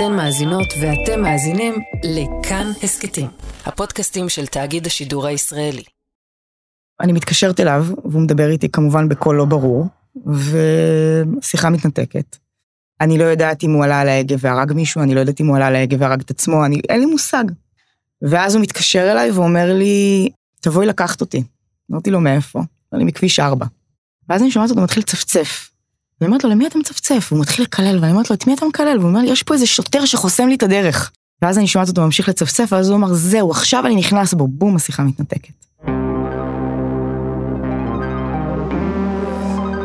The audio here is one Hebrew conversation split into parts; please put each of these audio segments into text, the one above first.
אתן מאזינות ואתם מאזינים לכאן הסכתים, הפודקאסטים של תאגיד השידור הישראלי. אני מתקשרת אליו, והוא מדבר איתי כמובן בקול לא ברור, ושיחה מתנתקת. אני לא יודעת אם הוא עלה על ההגה והרג מישהו, אני לא יודעת אם הוא עלה על ההגה והרג את עצמו, אני, אין לי מושג. ואז הוא מתקשר אליי ואומר לי, תבואי לקחת אותי. אמרתי לו, מאיפה? אמר לי, מכביש 4. ואז אני שומעת אותו מתחיל לצפצף. ואני אומרת לו, למי אתה מצפצף? והוא מתחיל לקלל, ואני אומרת לו, את מי אתה מקלל? והוא אומר לי, יש פה איזה שוטר שחוסם לי את הדרך. ואז אני שומעת אותו ממשיך לצפצף, ואז הוא אמר, זהו, עכשיו אני נכנס בו, בום, השיחה מתנתקת.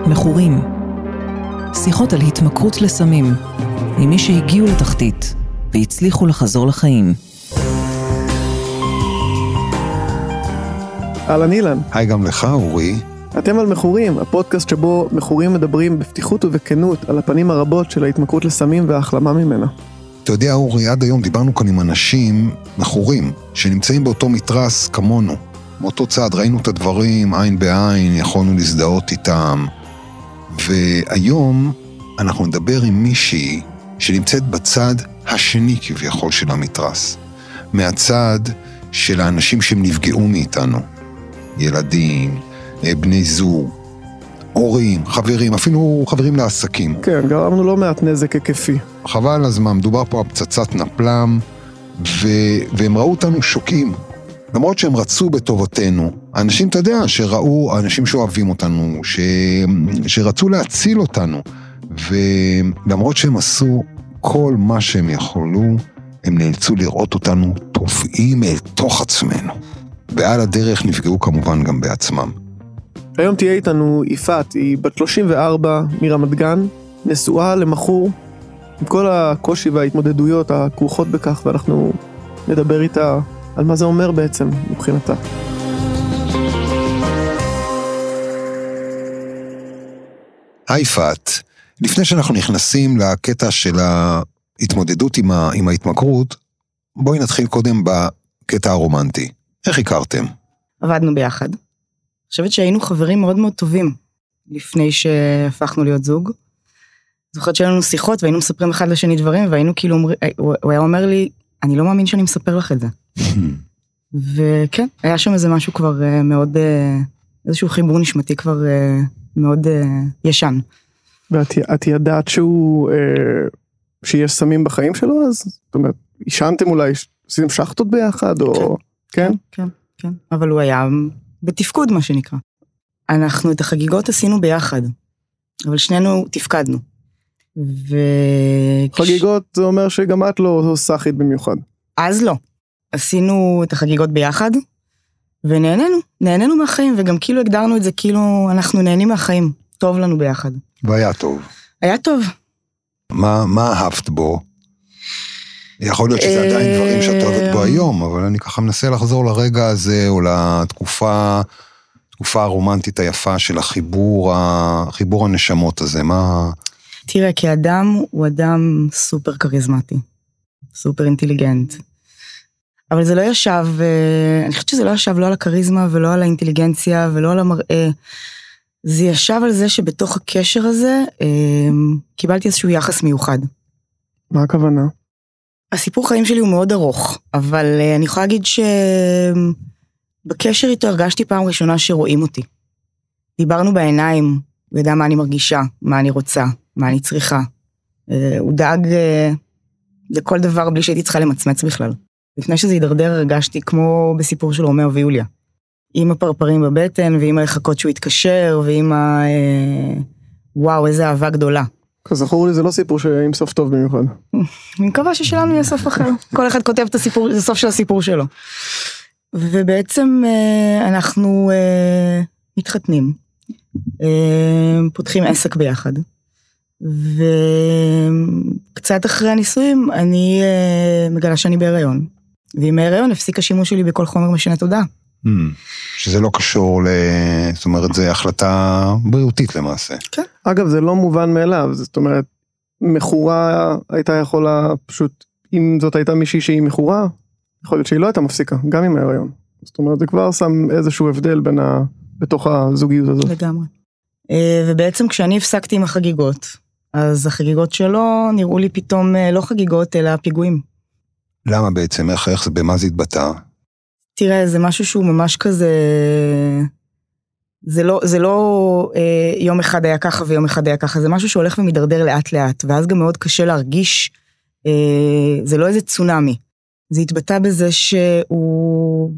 מכורים. שיחות על התמכרות לסמים, עם מי שהגיעו לתחתית והצליחו לחזור לחיים. אהלן אילן, היי גם לך, אורי. אתם על מכורים, הפודקאסט שבו מכורים מדברים בפתיחות ובכנות על הפנים הרבות של ההתמכרות לסמים וההחלמה ממנה. אתה יודע, אורי, עד היום דיברנו כאן עם אנשים מכורים, שנמצאים באותו מתרס כמונו. מאותו צד, ראינו את הדברים עין בעין, יכולנו להזדהות איתם. והיום אנחנו נדבר עם מישהי שנמצאת בצד השני כביכול של המתרס. מהצד של האנשים שהם נפגעו מאיתנו. ילדים, בני זוג, הורים, חברים, אפילו חברים לעסקים. כן, גרמנו לא מעט נזק היקפי. חבל הזמן, מדובר פה על פצצת נפלם, ו... והם ראו אותנו שוקעים. למרות שהם רצו בטובתנו, האנשים, אתה יודע, שראו, האנשים שאוהבים אותנו, ש... שרצו להציל אותנו, ולמרות שהם עשו כל מה שהם יכולו, הם נאלצו לראות אותנו טובעים אל תוך עצמנו. ועל הדרך נפגעו כמובן גם בעצמם. היום תהיה איתנו יפעת, היא בת 34 מרמת גן, נשואה למכור, עם כל הקושי וההתמודדויות הכרוכות בכך, ואנחנו נדבר איתה על מה זה אומר בעצם מבחינתה. היי יפעת, לפני שאנחנו נכנסים לקטע של ההתמודדות עם, ה... עם ההתמכרות, בואי נתחיל קודם בקטע הרומנטי. איך הכרתם? עבדנו ביחד. חושבת שהיינו חברים מאוד מאוד טובים לפני שהפכנו להיות זוג. זוכרת שהיו לנו שיחות והיינו מספרים אחד לשני דברים והיינו כאילו אומרים, הוא היה אומר לי, אני לא מאמין שאני מספר לך את זה. וכן, היה שם איזה משהו כבר אה, מאוד, אה, איזשהו חיבור נשמתי כבר אה, מאוד ישן. ואת ידעת שהוא, שיש סמים בחיים שלו אז? זאת אומרת, עישנתם אולי, עשיתם שחטות ביחד או... כן? כן, כן, אבל הוא היה בתפקוד מה שנקרא. אנחנו את החגיגות עשינו ביחד, אבל שנינו תפקדנו. ו... חגיגות זה אומר שגם את לא סאחית במיוחד. אז לא. עשינו את החגיגות ביחד, ונהנינו, נהנינו מהחיים, וגם כאילו הגדרנו את זה כאילו אנחנו נהנים מהחיים, טוב לנו ביחד. והיה טוב. היה טוב. מה, מה אהבת בו? יכול להיות שזה עדיין דברים שאת אוהבת בו היום, אבל אני ככה מנסה לחזור לרגע הזה, או לתקופה, תקופה הרומנטית היפה של החיבור, החיבור הנשמות הזה, מה... תראה, כאדם הוא אדם סופר כריזמטי, סופר אינטליגנט. אבל זה לא ישב, אני חושבת שזה לא ישב לא על הכריזמה ולא על האינטליגנציה ולא על המראה. זה ישב על זה שבתוך הקשר הזה קיבלתי איזשהו יחס מיוחד. מה הכוונה? הסיפור חיים שלי הוא מאוד ארוך, אבל uh, אני יכולה להגיד שבקשר איתו הרגשתי פעם ראשונה שרואים אותי. דיברנו בעיניים, הוא ידע מה אני מרגישה, מה אני רוצה, מה אני צריכה. אה, הוא דאג אה, לכל דבר בלי שהייתי צריכה למצמץ בכלל. לפני שזה יידרדר הרגשתי כמו בסיפור של רומאו ויוליה. עם הפרפרים בבטן ועם הלחכות שהוא יתקשר ועם ה... וואו, איזה אהבה גדולה. כזכור לי זה לא סיפור עם סוף טוב במיוחד. אני מקווה ששלנו יהיה סוף אחר. כל אחד כותב את הסיפור, זה סוף של הסיפור שלו. ובעצם אה, אנחנו אה, מתחתנים, אה, פותחים עסק ביחד. וקצת אחרי הנישואים אני מגלה שאני בהיריון. ועם ההיריון הפסיק השימוש שלי בכל חומר משנה תודעה. Hmm. שזה לא קשור ל... זאת אומרת, זו החלטה בריאותית למעשה. כן. אגב, זה לא מובן מאליו, זאת אומרת, מכורה הייתה יכולה פשוט, אם זאת הייתה מישהי שהיא מכורה, יכול להיות שהיא לא הייתה מפסיקה, גם עם ההריון. זאת אומרת, זה כבר שם איזשהו הבדל בין ה... בתוך הזוגיות הזאת. לגמרי. אה, ובעצם כשאני הפסקתי עם החגיגות, אז החגיגות שלו נראו לי פתאום אה, לא חגיגות, אלא פיגועים. למה בעצם? איך, איך זה, במה זה התבטא? תראה, זה משהו שהוא ממש כזה... זה לא, זה לא אה, יום אחד היה ככה ויום אחד היה ככה, זה משהו שהולך ומידרדר לאט לאט, ואז גם מאוד קשה להרגיש, אה, זה לא איזה צונאמי. זה התבטא בזה שהוא...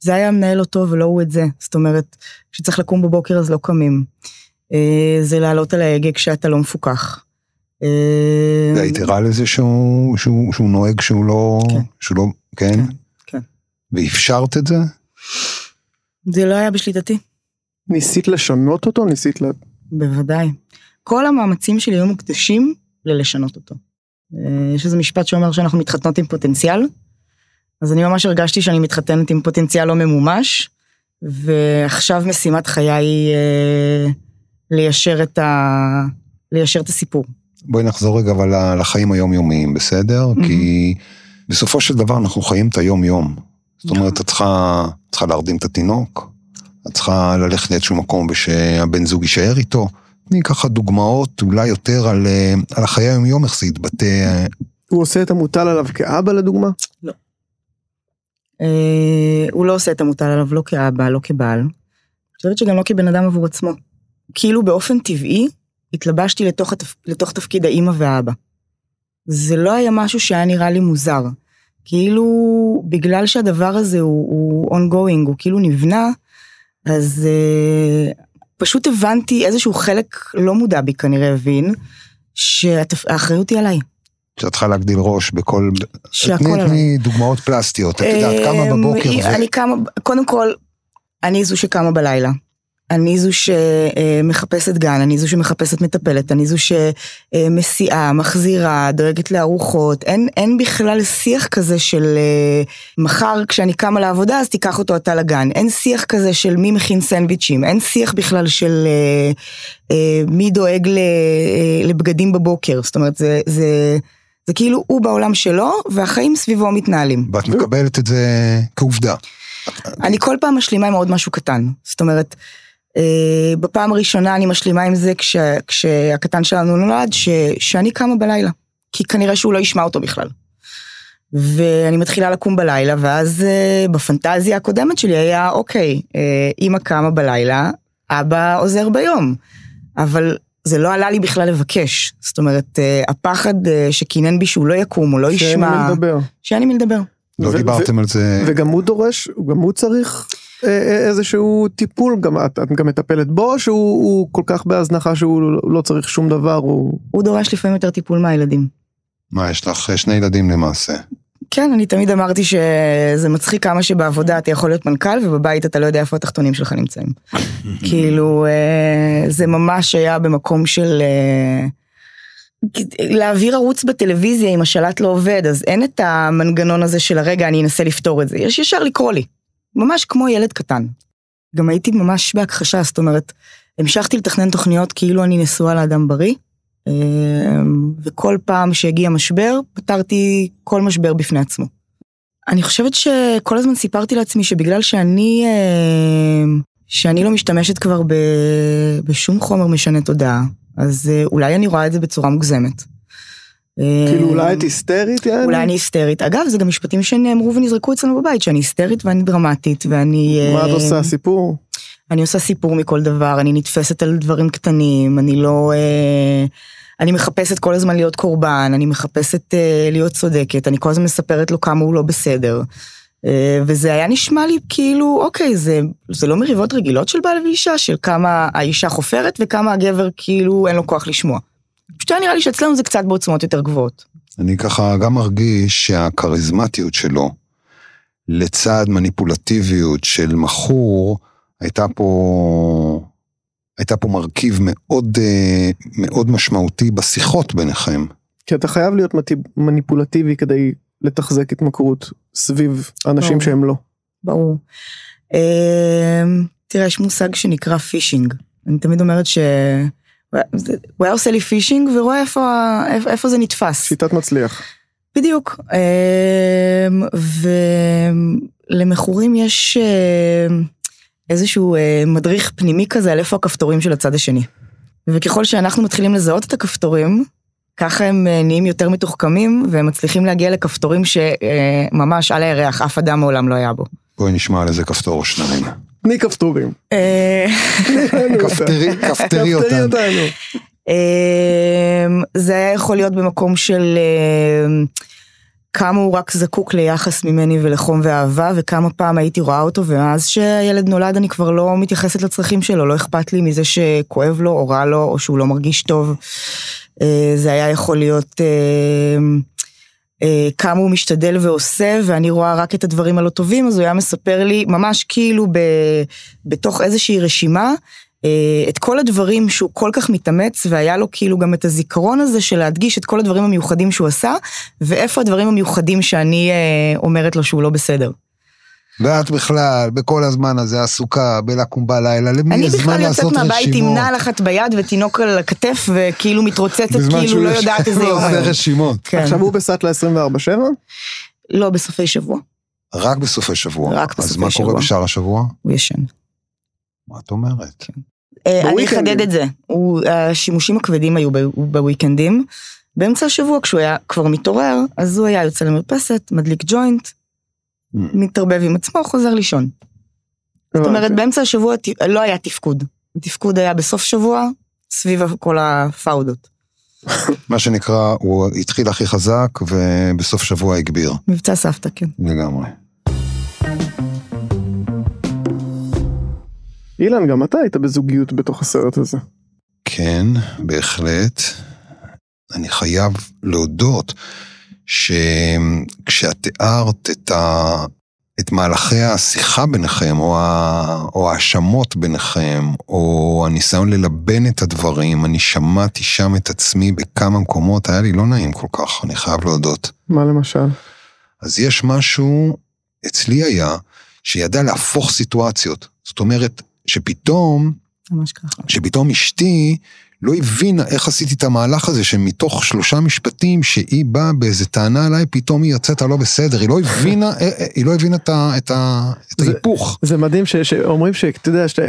זה היה מנהל אותו ולא הוא את זה. זאת אומרת, כשצריך לקום בבוקר אז לא קמים. אה, זה לעלות על ההגה כשאתה לא מפוקח. אה, והיית ערה לזה שהוא, שהוא, שהוא נוהג שהוא לא... כן. שהוא לא... כן, כן. ואפשרת את זה? זה לא היה בשליטתי, ניסית לשנות אותו? ניסית ל... בוודאי. כל המאמצים שלי היו מוקדשים ללשנות אותו. אה, יש איזה משפט שאומר שאנחנו מתחתנות עם פוטנציאל, אז אני ממש הרגשתי שאני מתחתנת עם פוטנציאל לא ממומש, ועכשיו משימת חיי היא אה, ליישר את, ה... ליישר את הסיפור. בואי נחזור רגע אבל לחיים היומיומיים, בסדר? כי בסופו של דבר אנחנו חיים את היום-יום. זאת אומרת, את צריכה, צריכה להרדים את התינוק, את צריכה ללכת לאיזשהו מקום ושהבן זוג יישאר איתו. תני ככה דוגמאות אולי יותר על, אה, על החיי היום-יום, איך זה יתבטא. הוא עושה את המוטל עליו כאבא לדוגמה? אה, הוא לא עושה את המוטל עליו לא כאבא, לא כבעל. אני חושבת שגם לא כבן אדם עבור עצמו. כאילו באופן טבעי התלבשתי לתוך, התפ... לתוך תפקיד האימא והאבא. זה לא היה משהו שהיה נראה לי מוזר. כאילו בגלל שהדבר הזה הוא, הוא ongoing, הוא כאילו נבנה, אז אה, פשוט הבנתי איזשהו חלק לא מודע בי כנראה הבין, שהאחריות היא עליי. שאת צריכה להגדיל ראש בכל... שהכל תני, דוגמאות פלסטיות, את יודעת, כמה אמ, בבוקר. אני קמה, קודם כל, אני זו שקמה בלילה. אני זו שמחפשת גן, אני זו שמחפשת מטפלת, אני זו שמסיעה, מחזירה, דואגת לארוחות. אין, אין בכלל שיח כזה של אה, מחר כשאני קמה לעבודה אז תיקח אותו אתה לגן. אין שיח כזה של מי מכין סנדוויצ'ים, אין שיח בכלל של אה, אה, מי דואג ל, אה, לבגדים בבוקר. זאת אומרת, זה, זה, זה כאילו הוא בעולם שלו והחיים סביבו מתנהלים. ואת מקבלת את זה כעובדה. אני כל פעם משלימה עם עוד משהו קטן. זאת אומרת, בפעם הראשונה אני משלימה עם זה כש, כשהקטן שלנו נולד, ש, שאני קמה בלילה. כי כנראה שהוא לא ישמע אותו בכלל. ואני מתחילה לקום בלילה, ואז אה, בפנטזיה הקודמת שלי היה, אוקיי, אה, אמא קמה בלילה, אבא עוזר ביום. אבל זה לא עלה לי בכלל לבקש. זאת אומרת, אה, הפחד אה, שקינן בי שהוא לא יקום, הוא לא שאין ישמע, עם מי לדבר. שאין עם מי לדבר. לא ו- דיברתם על זה. וגם הוא דורש, גם הוא צריך אה, אה, איזשהו טיפול, גם את, את גם מטפלת בו, שהוא הוא כל כך בהזנחה שהוא לא צריך שום דבר, הוא... הוא דורש לפעמים יותר טיפול מהילדים. מה, יש לך שני ילדים למעשה. כן, אני תמיד אמרתי שזה מצחיק כמה שבעבודה אתה יכול להיות מנכ"ל ובבית אתה לא יודע איפה התחתונים שלך נמצאים. כאילו, אה, זה ממש היה במקום של... אה, להעביר ערוץ בטלוויזיה אם השלט לא עובד, אז אין את המנגנון הזה של הרגע אני אנסה לפתור את זה, יש ישר לקרוא לי. ממש כמו ילד קטן. גם הייתי ממש בהכחשה, זאת אומרת, המשכתי לתכנן תוכניות כאילו אני נשואה לאדם בריא, אה, וכל פעם שהגיע משבר, פתרתי כל משבר בפני עצמו. אני חושבת שכל הזמן סיפרתי לעצמי שבגלל שאני, אה, שאני לא משתמשת כבר בשום חומר משנה תודעה, אז אה, אולי אני רואה את זה בצורה מוגזמת. כאילו אולי אה, את היסטרית? אולי אני היסטרית. אגב, זה גם משפטים שנאמרו ונזרקו אצלנו בבית, שאני היסטרית ואני דרמטית, ואני... מה את אה, עושה, סיפור? אני עושה סיפור מכל דבר, אני נתפסת על דברים קטנים, אני לא... אה, אני מחפשת כל הזמן להיות קורבן, אני מחפשת אה, להיות צודקת, אני כל הזמן מספרת לו כמה הוא לא בסדר. אה, וזה היה נשמע לי כאילו, אוקיי, זה, זה לא מריבות רגילות של בעל ואישה, של כמה האישה חופרת וכמה הגבר כאילו אין לו כוח לשמוע. פשוט היה נראה לי שאצלנו זה קצת בעוצמות יותר גבוהות. אני ככה גם מרגיש שהכריזמטיות שלו, לצד מניפולטיביות של מכור, הייתה פה, הייתה פה מרכיב מאוד, אה, מאוד משמעותי בשיחות ביניכם. כי אתה חייב להיות מטיב- מניפולטיבי כדי לתחזק התמכרות סביב אנשים ברור. שהם לא. ברור. אמ, תראה, יש מושג שנקרא פישינג. אני תמיד אומרת ש... הוא היה עושה לי פישינג ורואה איפה, איפה, איפה זה נתפס. שיטת מצליח. בדיוק. אמ, ולמכורים יש אמ, איזשהו אה, מדריך פנימי כזה על איפה הכפתורים של הצד השני. וככל שאנחנו מתחילים לזהות את הכפתורים, ככה הם אה, נהיים יותר מתוחכמים, והם מצליחים להגיע לכפתורים שממש על הירח, אף אדם מעולם לא היה בו. בואי נשמע על איזה כפתור או שניים. תני כפתורים. אה, כפתרי, אותנו. אמ, זה היה יכול להיות במקום של אמ, כמה הוא רק זקוק ליחס ממני ולחום ואהבה, וכמה פעם הייתי רואה אותו, ומאז שהילד נולד אני כבר לא מתייחסת לצרכים שלו, לא אכפת לי מזה שכואב לו או רע לו, או שהוא לא מרגיש טוב. אה, זה היה יכול להיות אמ, כמה הוא משתדל ועושה, ואני רואה רק את הדברים הלא טובים, אז הוא היה מספר לי, ממש כאילו ב, בתוך איזושהי רשימה, אה, את כל הדברים שהוא כל כך מתאמץ, והיה לו כאילו גם את הזיכרון הזה של להדגיש את כל הדברים המיוחדים שהוא עשה, ואיפה הדברים המיוחדים שאני אה, אומרת לו שהוא לא בסדר. ואת בכלל, בכל הזמן הזה עסוקה בלקום בלילה, למי אני יש זמן בכלל יוצאת לעשות מהבית עם רשימות? נעל אחת ביד ותינוק על הכתף, וכאילו מתרוצצת, בזמן כאילו שהוא לא יודעת איזה יום. ועושה היום. רשימות. כן. עכשיו הוא בסאטלה 24/7? לא, בסופי שבוע, רק בסופי שבוע. רק אז בסופי מה שבוע. קורה בשאר השבוע? הוא ישן. מה את אומרת? אה, אני. אחדד את זה, הוא- השימושים הכבדים היו בוויקנדים. באמצע השבוע כשהוא היה כבר מתעורר, אז הוא היה יוצא למרפסת, מדליק ג'וינט. מתערבב עם עצמו, חוזר לישון. זאת אומרת, באמצע השבוע לא היה תפקוד. התפקוד היה בסוף שבוע, סביב כל הפאודות. מה שנקרא, הוא התחיל הכי חזק ובסוף שבוע הגביר מבצע סבתא, כן. לגמרי. אילן, גם אתה היית בזוגיות בתוך הסרט הזה. כן, בהחלט. אני חייב להודות שכשאת תיארת את, ה... את מהלכי השיחה ביניכם, או, ה... או ההאשמות ביניכם, או הניסיון ללבן את הדברים, אני שמעתי שם את עצמי בכמה מקומות, היה לי לא נעים כל כך, אני חייב להודות. מה למשל? אז יש משהו, אצלי היה, שידע להפוך סיטואציות. זאת אומרת, שפתאום ממש ככה. שפתאום אשתי לא הבינה איך עשיתי את המהלך הזה, שמתוך שלושה משפטים שהיא באה באיזה טענה עליי, פתאום היא יוצאת הלא בסדר, היא לא הבינה, אה, אה, היא לא הבינה את, ה, את, ה, את זה- ההיפוך. זה מדהים ש- שאומרים שאתה יודע, שאתה-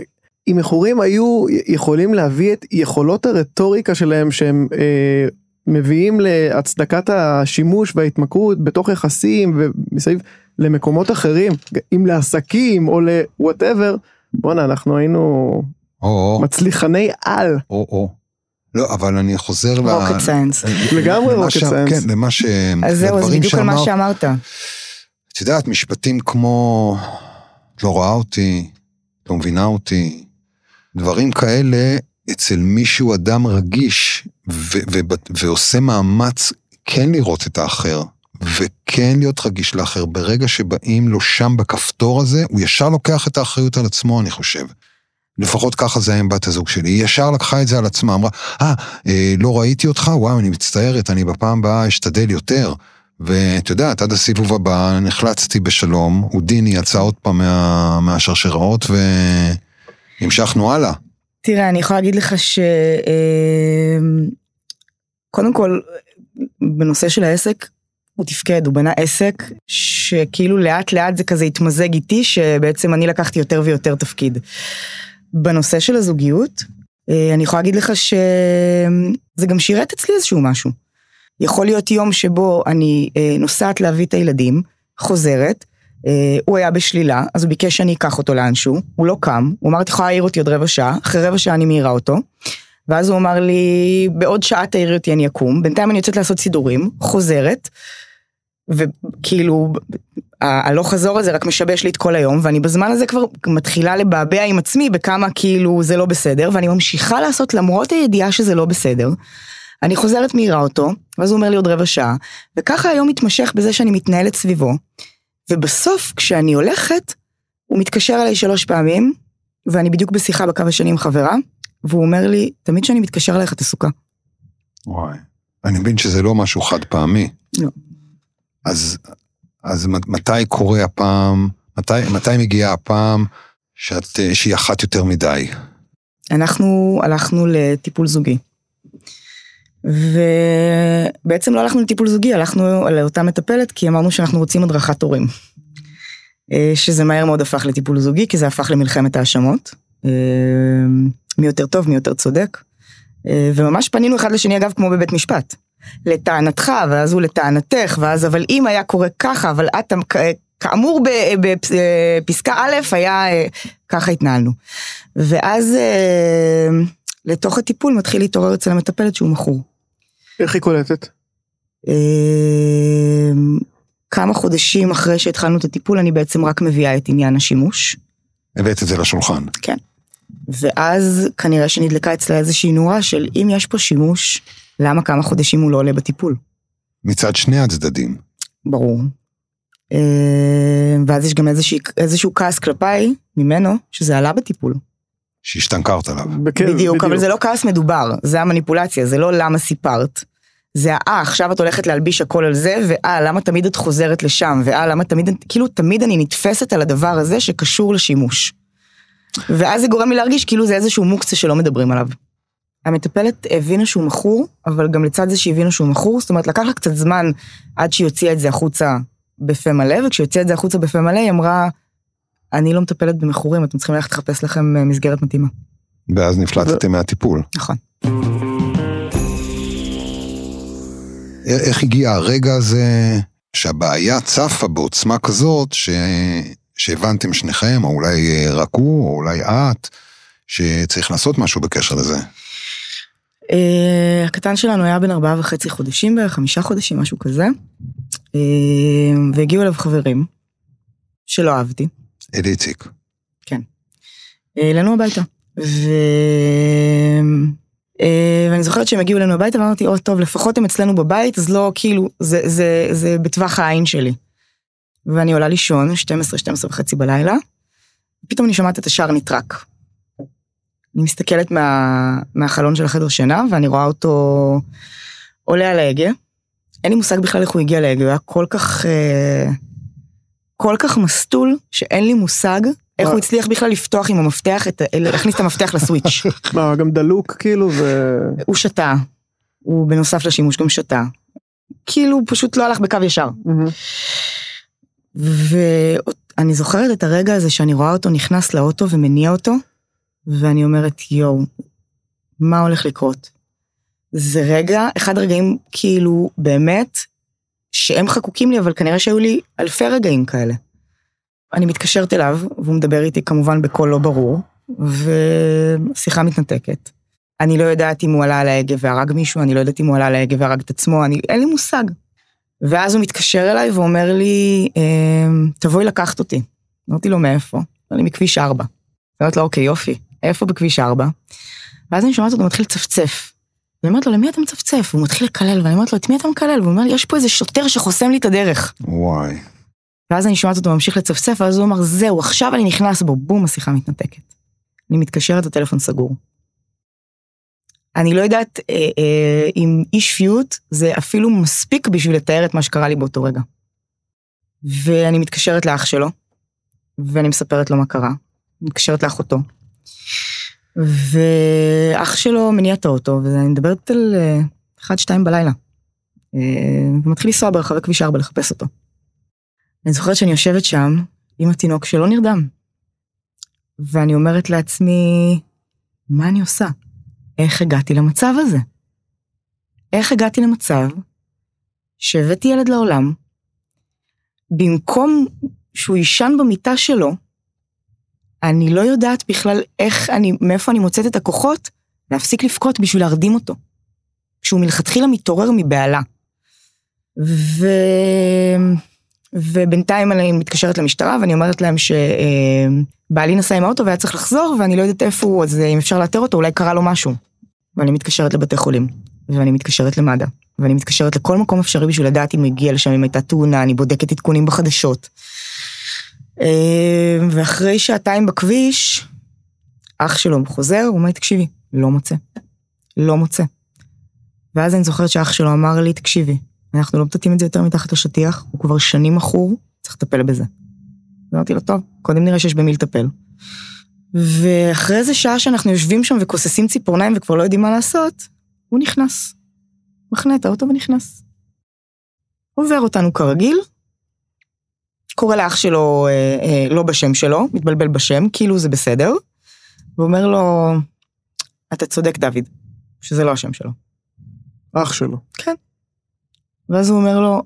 אם מכורים היו יכולים להביא את יכולות הרטוריקה שלהם שהם אה, מביאים להצדקת השימוש וההתמכרות בתוך יחסים ומסביב למקומות אחרים, אם לעסקים או לוואטאבר, בואנה אנחנו היינו או, מצליחני על. או, או. לא, אבל אני חוזר ל... רוקט סיינס. לגמרי למה rocket ש- science. כן, למה ש... אז זהו, אז לדברים בדיוק על מה שאמרת. שאמרת. את יודעת, משפטים כמו, את לא רואה אותי, את לא מבינה אותי, דברים כאלה, אצל מישהו אדם רגיש ו- ו- ועושה מאמץ כן לראות את האחר, וכן להיות רגיש לאחר, ברגע שבאים לו שם בכפתור הזה, הוא ישר לוקח את האחריות על עצמו, אני חושב. לפחות ככה זה היה עם בת הזוג שלי, היא ישר לקחה את זה על עצמה, אמרה, אה, אה, לא ראיתי אותך, וואו, אני מצטערת, אני בפעם הבאה אשתדל יותר. ואת יודעת, עד הסיבוב הבא נחלצתי בשלום, הודיני יצא עוד פעם מה, מהשרשראות והמשכנו הלאה. תראה, אני יכולה להגיד לך ש... אה, קודם כל, בנושא של העסק, הוא תפקד, הוא בנה עסק שכאילו לאט לאט זה כזה התמזג איתי, שבעצם אני לקחתי יותר ויותר תפקיד. בנושא של הזוגיות, אה, אני יכולה להגיד לך שזה גם שירת אצלי איזשהו משהו. יכול להיות יום שבו אני אה, נוסעת להביא את הילדים, חוזרת, אה, הוא היה בשלילה, אז הוא ביקש שאני אקח אותו לאנשהו, הוא לא קם, הוא אמר, את יכולה להעיר אותי עוד רבע שעה, אחרי רבע שעה אני מעירה אותו, ואז הוא אמר לי, בעוד שעה תעירי אותי אני אקום, בינתיים אני יוצאת לעשות סידורים, חוזרת, וכאילו, הלוך חזור הזה רק משבש לי את כל היום, ואני בזמן הזה כבר מתחילה לבעבע עם עצמי בכמה כאילו זה לא בסדר, ואני ממשיכה לעשות למרות הידיעה שזה לא בסדר. אני חוזרת מעירה אותו, ואז הוא אומר לי עוד רבע שעה, וככה היום מתמשך בזה שאני מתנהלת סביבו, ובסוף כשאני הולכת, הוא מתקשר אליי שלוש פעמים, ואני בדיוק בשיחה בקו השני עם חברה, והוא אומר לי, תמיד כשאני מתקשר אלייך את עסוקה. וואי. אני מבין שזה לא משהו חד פעמי. לא. אז, אז מת- מתי קורה הפעם, מתי, מתי מגיעה הפעם שאת, שהיא אחת יותר מדי? אנחנו הלכנו לטיפול זוגי. ובעצם לא הלכנו לטיפול זוגי, הלכנו לאותה מטפלת כי אמרנו שאנחנו רוצים הדרכת הורים. שזה מהר מאוד הפך לטיפול זוגי, כי זה הפך למלחמת האשמות. מי יותר טוב, מי יותר צודק. וממש פנינו אחד לשני, אגב, כמו בבית משפט. לטענתך, ואז הוא לטענתך, ואז אבל אם היה קורה ככה, אבל את כאמור בפסקה א', היה, אה, ככה התנהלנו. ואז אה, לתוך הטיפול מתחיל להתעורר אצל המטפלת שהוא מכור. איך היא קולטת? כמה חודשים אחרי שהתחלנו את הטיפול, אני בעצם רק מביאה את עניין השימוש. הבאת את זה לשולחן. כן. ואז כנראה שנדלקה אצלה איזושהי נורה של אם יש פה שימוש, למה כמה חודשים הוא לא עולה בטיפול? מצד שני הצדדים. ברור. אה, ואז יש גם איזושה, איזשהו כעס כלפיי, ממנו, שזה עלה בטיפול. שהשתנקרת עליו. בדיוק, בדיוק, אבל זה לא כעס מדובר, זה המניפולציה, זה לא למה סיפרת. זה אה, עכשיו את הולכת להלביש הכל על זה, ואה, למה תמיד את חוזרת לשם, ואה, למה תמיד, כאילו תמיד אני נתפסת על הדבר הזה שקשור לשימוש. ואז זה גורם לי להרגיש כאילו זה איזשהו מוקצה שלא מדברים עליו. המטפלת הבינה שהוא מכור, אבל גם לצד זה שהיא הבינה שהוא מכור, זאת אומרת לקח לה קצת זמן עד שהיא הוציאה את זה החוצה בפה מלא, וכשהיא הוציאה את זה החוצה בפה מלא היא אמרה, אני לא מטפלת במכורים, אתם צריכים ללכת לחפש לכם אה, מסגרת מתאימה. ואז נפלטתם מהטיפול. נכון. איך הגיע הרגע הזה שהבעיה צפה בעוצמה כזאת, ש... שהבנתם שניכם, או אולי אה, רק הוא, או אולי את, שצריך לעשות משהו בקשר לזה? Uh, הקטן שלנו היה בן ארבעה וחצי חודשים בערך, חמישה חודשים, משהו כזה. Uh, והגיעו אליו חברים, שלא אהבתי. אל איציק. כן. אלינו הביתה. ו... ואני זוכרת שהם הגיעו אלינו הביתה ואמרתי, או טוב, לפחות הם אצלנו בבית, אז לא, כאילו, זה, זה, זה בטווח העין שלי. ואני עולה לישון, 12, 12 וחצי בלילה, פתאום אני שומעת את השער נטרק. אני מסתכלת מה, מהחלון של החדר שינה, ואני רואה אותו עולה על ההגה. אין לי מושג בכלל איך הוא הגיע להגה, הוא היה כל כך, אה, כל כך מסטול, שאין לי מושג איך הוא הצליח בכלל לפתוח עם המפתח, את, להכניס את המפתח לסוויץ'. מה, גם דלוק כאילו ו... הוא שתה, הוא בנוסף לשימוש גם שתה. כאילו הוא פשוט לא הלך בקו ישר. ואני זוכרת את הרגע הזה שאני רואה אותו נכנס לאוטו ומניע אותו, ואני אומרת, יואו, מה הולך לקרות? זה רגע, אחד הרגעים כאילו באמת, שהם חקוקים לי, אבל כנראה שהיו לי אלפי רגעים כאלה. אני מתקשרת אליו, והוא מדבר איתי כמובן בקול לא ברור, ושיחה מתנתקת. אני לא יודעת אם הוא עלה על ההגה והרג מישהו, אני לא יודעת אם הוא עלה על ההגה והרג את עצמו, אני, אין לי מושג. ואז הוא מתקשר אליי ואומר לי, אמ, תבואי לקחת אותי. אמרתי לו, מאיפה? אמר לי, מכביש 4. אמרתי לו, אוקיי, יופי, איפה בכביש 4? ואז אני שומעת אותו מתחיל לצפצף. ואני אומרת לו, למי אתה מצפצף? הוא מתחיל לקלל, ואני אומרת לו, את מי אתה מקלל? והוא אומר לי, יש פה איזה שוטר שחוסם לי את הדרך. וואי. ואז אני שומעת אותו ממשיך לצפצף, ואז הוא אמר, זהו, עכשיו אני נכנס בו, בום, השיחה מתנתקת. אני מתקשרת, הטלפון סגור. אני לא יודעת אה, אה, אם אי שפיות זה אפילו מספיק בשביל לתאר את מה שקרה לי באותו רגע. ואני מתקשרת לאח שלו, ואני מספרת לו מה קרה. מתקשרת לאחותו. ואח שלו מניע את האוטו, ואני מדברת על 1-2 אה, בלילה. אה, ומתחיל לנסוע ברחבי כביש 4 לחפש אותו. אני זוכרת שאני יושבת שם עם התינוק שלא נרדם. ואני אומרת לעצמי, מה אני עושה? איך הגעתי למצב הזה? איך הגעתי למצב שהבאתי ילד לעולם, במקום שהוא יישן במיטה שלו, אני לא יודעת בכלל איך אני, מאיפה אני מוצאת את הכוחות להפסיק לבכות בשביל להרדים אותו. שהוא מלכתחילה מתעורר מבהלה. ו... ובינתיים אני מתקשרת למשטרה ואני אומרת להם שבעלי נסע עם האוטו והיה צריך לחזור ואני לא יודעת איפה הוא, אז אם אפשר לאתר אותו, אולי קרה לו משהו. ואני מתקשרת לבתי חולים, ואני מתקשרת למד"א, ואני מתקשרת לכל מקום אפשרי בשביל לדעת אם הגיע לשם, אם הייתה תאונה, אני בודקת עדכונים בחדשות. אה, ואחרי שעתיים בכביש, אח שלו חוזר, הוא אומר לי, תקשיבי, לא מוצא. לא מוצא. ואז אני זוכרת שאח שלו אמר לי, תקשיבי, אנחנו לא מטאטאים את זה יותר מתחת לשטיח, הוא כבר שנים מכור, צריך לטפל בזה. אמרתי לו, טוב, קודם נראה שיש במי לטפל. ואחרי איזה שעה שאנחנו יושבים שם וכוססים ציפורניים וכבר לא יודעים מה לעשות, הוא נכנס. מחנה את האוטו ונכנס. עובר אותנו כרגיל, קורא לאח שלו אה, אה, לא בשם שלו, מתבלבל בשם, כאילו זה בסדר, ואומר לו, אתה צודק דוד, שזה לא השם שלו. אח שלו. ואז הוא אומר לו,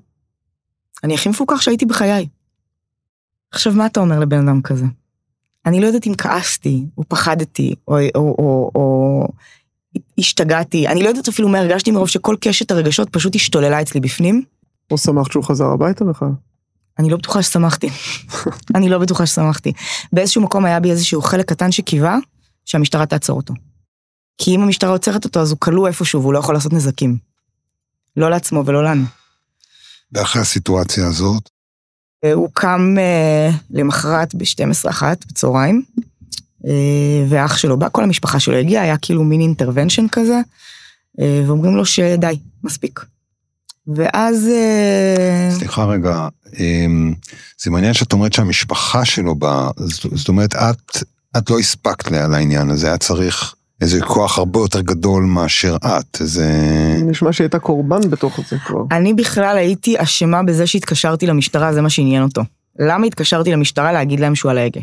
אני הכי מפוקח שהייתי בחיי. עכשיו, מה אתה אומר לבן אדם כזה? אני לא יודעת אם כעסתי, או פחדתי, או, או, או, או השתגעתי, אני לא יודעת אפילו מה הרגשתי מרוב שכל קשת הרגשות פשוט השתוללה אצלי בפנים. או שמחת שהוא חזר הביתה בכלל. אני לא בטוחה ששמחתי. אני לא בטוחה ששמחתי. באיזשהו מקום היה בי איזשהו חלק קטן שקיווה שהמשטרה תעצור אותו. כי אם המשטרה עוצרת אותו אז הוא כלוא איפשהו והוא לא יכול לעשות נזקים. לא לעצמו ולא לנו. ואחרי הסיטואציה הזאת, אה, הוא קם אה, למחרת ב-12 אחת בצהריים, אה, ואח שלו בא, כל המשפחה שלו הגיעה, היה כאילו מין אינטרוונשן כזה, אה, ואומרים לו שדי, מספיק. ואז... אה, סליחה רגע, אמ, זה מעניין שאת אומרת שהמשפחה שלו באה, זאת אומרת, את, את לא הספקת לה- לעניין הזה, היה צריך איזה כוח הרבה יותר גדול מאשר את, זה... נשמע שהייתה קורבן בתוך זה כבר. אני בכלל הייתי אשמה בזה שהתקשרתי למשטרה, זה מה שעניין אותו. למה התקשרתי למשטרה להגיד להם שהוא על ההגה?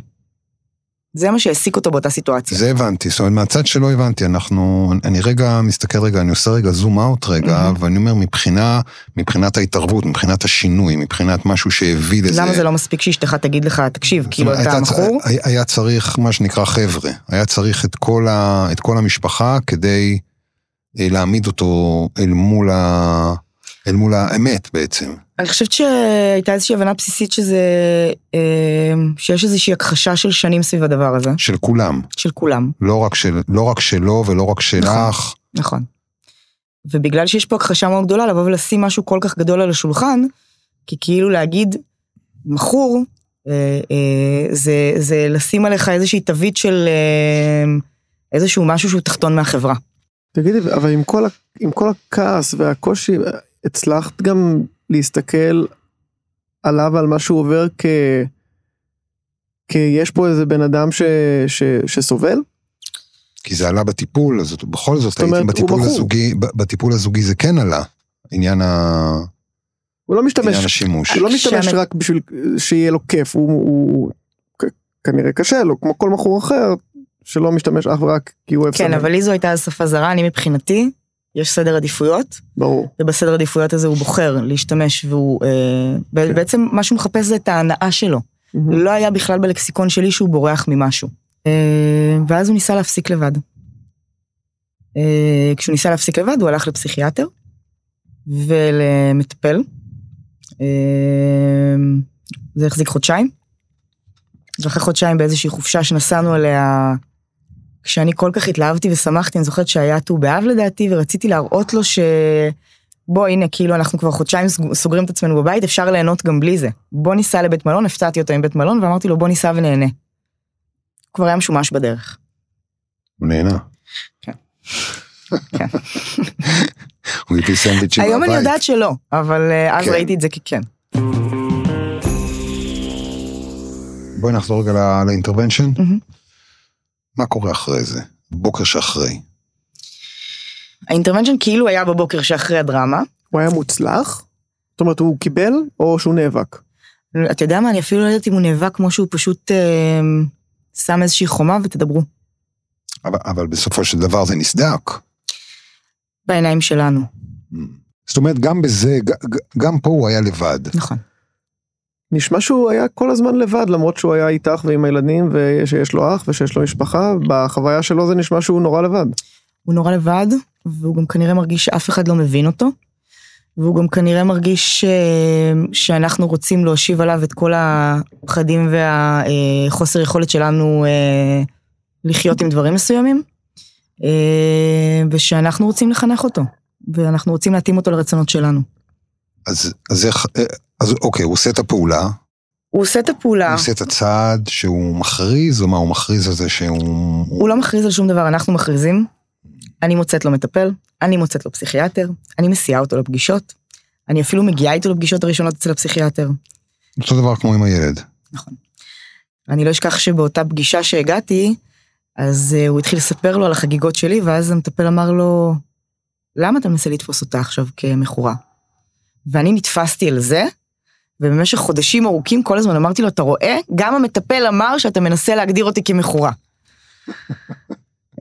זה מה שהעסיק אותו באותה סיטואציה. זה הבנתי, זאת אומרת, מהצד שלא הבנתי, אנחנו, אני רגע מסתכל רגע, אני עושה רגע זום אאוט רגע, מהמם. ואני אומר, מבחינה, מבחינת ההתערבות, מבחינת השינוי, מבחינת משהו שהביא לזה... למה זה לא מספיק שאשתך תגיד לך, תקשיב, כאילו אתה מכור? היה- היה צריך מה שנקרא חבר'ה, היה צריך את כל, ה, את כל המשפחה כדי אה, להעמיד אותו אל מול, ה, אל מול האמת בעצם. אני חושבת שהייתה איזושהי הבנה בסיסית שזה, אה, שיש איזושהי הכחשה של שנים סביב הדבר הזה, של כולם, של כולם, לא רק, של, לא רק שלו ולא רק שלך. נכון. ובגלל שיש פה הכחשה מאוד גדולה, לבוא ולשים משהו כל כך גדול על השולחן, כי כאילו להגיד מכור, אה, אה, זה, זה לשים עליך איזושהי תווית של איזשהו משהו שהוא תחתון מהחברה. תגידי, אבל עם כל, עם כל הכעס והקושי, הצלחת גם להסתכל עליו, על מה שהוא עובר כ... כי יש פה איזה בן אדם ש... ש... שסובל? כי זה עלה בטיפול, אז בכל זאת, אומרת, הייתי הוא בטיפול. הזוגי, בטיפול הזוגי זה כן עלה, עניין, ה, הוא לא משתמש, עניין השימוש. הוא לא משתמש שהמ- רק בשביל שיהיה לו כיף, הוא, הוא כנראה קשה לו, כמו כל מכור אחר, שלא משתמש אך ורק כי הוא אוהב כן, סמים. אבל לי זו הייתה אז שפה זרה, אני מבחינתי, יש סדר עדיפויות, ברור. ובסדר עדיפויות הזה הוא בוחר להשתמש, והוא אה, ב- בעצם מה שהוא מחפש זה את ההנאה שלו. מהמם. לא היה בכלל בלקסיקון שלי שהוא בורח ממשהו. אה, ואז הוא ניסה להפסיק לבד. אה, כשהוא ניסה להפסיק לבד הוא הלך לפסיכיאטר ולמטפל. אה, זה החזיק חודשיים. ואחרי חודשיים באיזושהי חופשה שנסענו אליה, כשאני כל כך התלהבתי ושמחתי, אני זוכרת שהיה ט"ו באב לדעתי, ורציתי להראות לו ש... בוא הנה כאילו אנחנו כבר חודשיים סוגרים את עצמנו בבית אפשר ליהנות גם בלי זה. בוא ניסע לבית מלון הפתעתי אותו עם בית מלון ואמרתי לו בוא ניסע ונהנה. כבר היה משומש בדרך. הוא נהנה. כן. כן. הוא הביא סנדוויצ'ים היום אני. יודעת שלא אבל אה, אז כן. ראיתי את זה ככן. בואי נחזור רגע לאינטרוונשן. מה קורה אחרי זה? בוקר שאחרי. האינטרוונשן כאילו היה בבוקר שאחרי הדרמה. הוא היה מוצלח? זאת אומרת, הוא קיבל או שהוא נאבק? אתה יודע מה אני אפילו לא יודעת אם הוא נאבק כמו שהוא פשוט אה, שם איזושהי חומה ותדברו. אבל, אבל בסופו של דבר זה נסדק. בעיניים שלנו. זאת אומרת, גם בזה, גם פה הוא היה לבד. נכון. נשמע שהוא היה כל הזמן לבד, למרות שהוא היה איתך ועם הילדים, ושיש לו אח ושיש לו משפחה, בחוויה שלו זה נשמע שהוא נורא לבד. הוא נורא לבד, והוא גם כנראה מרגיש שאף אחד לא מבין אותו. והוא גם כנראה מרגיש ש... שאנחנו רוצים להושיב עליו את כל הפחדים והחוסר יכולת שלנו אה, לחיות עם דברים מסוימים. אה, ושאנחנו רוצים לחנך אותו, ואנחנו רוצים להתאים אותו לרצונות שלנו. אז, אז איך, אה, אז אוקיי, הוא עושה את הפעולה, הוא עושה את הפעולה, הוא עושה את הצעד שהוא מכריז, או מה הוא מכריז על זה שהוא... הוא לא מכריז על שום דבר, אנחנו מכריזים. אני מוצאת לו מטפל, אני מוצאת לו פסיכיאטר, אני מסיעה אותו לפגישות, אני אפילו מגיעה איתו לפגישות הראשונות אצל הפסיכיאטר. אותו דבר כמו עם הילד. נכון. אני לא אשכח שבאותה פגישה שהגעתי, אז uh, הוא התחיל לספר לו על החגיגות שלי, ואז המטפל אמר לו, למה אתה מנסה לתפוס אותה עכשיו כמכורה? ואני נתפסתי על זה, ובמשך חודשים ארוכים כל הזמן אמרתי לו, אתה רואה? גם המטפל אמר שאתה מנסה להגדיר אותי כמכורה.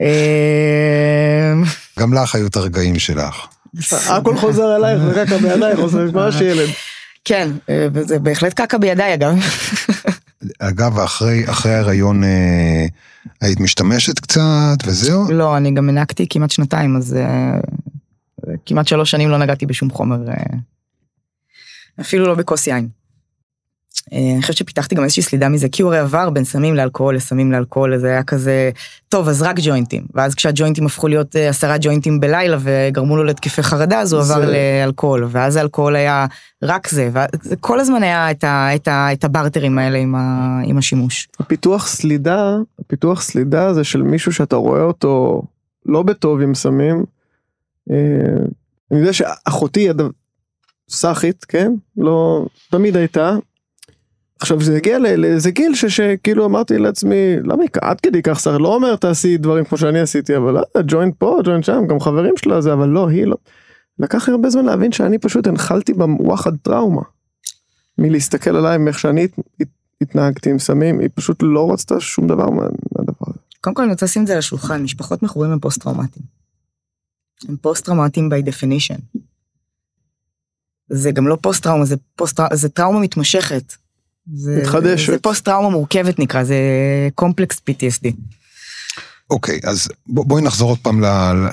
אמ, גם לך היו את הרגעים שלך. הכל חוזר אלייך וקקה בידייך, עושה ממש ילד. כן, אה, וזה בהחלט קקה בידיי אגב. אגב, אחרי, אחרי ההיריון אה, היית משתמשת קצת וזהו? לא, אני גם הנקתי כמעט שנתיים, אז אה, כמעט שלוש שנים לא נגעתי בשום חומר, אה, אפילו לא בכוס יין. אה, אני חושבת שפיתחתי גם איזושהי סלידה מזה, כי הוא הרי עבר בין סמים לאלכוהול לסמים לאלכוהול, זה היה כזה, טוב, אז רק ג'וינטים. ואז כשהג'וינטים הפכו להיות אה, עשרה ג'וינטים בלילה וגרמו לו להתקפי חרדה, אז הוא זה- עבר לאלכוהול, ואז האלכוהול היה רק זה, וכל הזמן היה את, ה, את, ה, את הברטרים האלה עם, ה, עם השימוש. הפיתוח סלידה, הפיתוח סלידה זה של מישהו שאתה רואה אותו לא בטוב עם סמים. אה, אני יודע שאחותי סאחית, כן? לא, תמיד הייתה. עכשיו זה הגיע לאיזה גיל שכאילו אמרתי לעצמי, למה היא עד כדי כך סאחית? לא אומר תעשי דברים כמו שאני עשיתי, אבל ג'וינט פה, ג'וינט שם, גם חברים שלה זה, אבל לא, היא לא. לקח לי הרבה זמן להבין שאני פשוט הנחלתי בוואחד טראומה. מלהסתכל עליי מאיך שאני הת- הת- התנהגתי עם סמים, היא פשוט לא רצתה שום דבר מה- מהדבר הזה. קודם כל אני רוצה לשים את זה על השולחן, משפחות מכורים הם פוסט טראומטיים. הם פוסט טראומטיים by definition. זה גם לא פוסט טראומה, זה פוסט טראומה, זה טראומה מתמשכת. זה, מתחדשת. זה פוסט טראומה מורכבת נקרא, זה complex PTSD. אוקיי, אז בוא, בואי נחזור עוד פעם ל,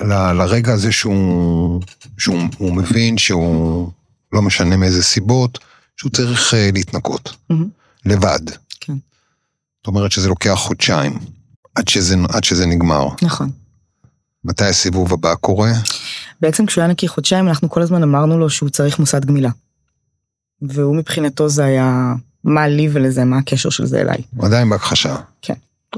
ל, לרגע הזה שהוא, שהוא הוא מבין שהוא, לא משנה מאיזה סיבות, שהוא צריך אה, להתנקות. מהמם. לבד. כן. זאת אומרת שזה לוקח חודשיים עד שזה, עד שזה נגמר. נכון. מתי הסיבוב הבא קורה? בעצם כשהוא היה נקי חודשיים אנחנו כל הזמן אמרנו לו שהוא צריך מוסד גמילה. והוא מבחינתו זה היה מה לי ולזה, מה הקשר של זה אליי. הוא עדיין בהכחשה.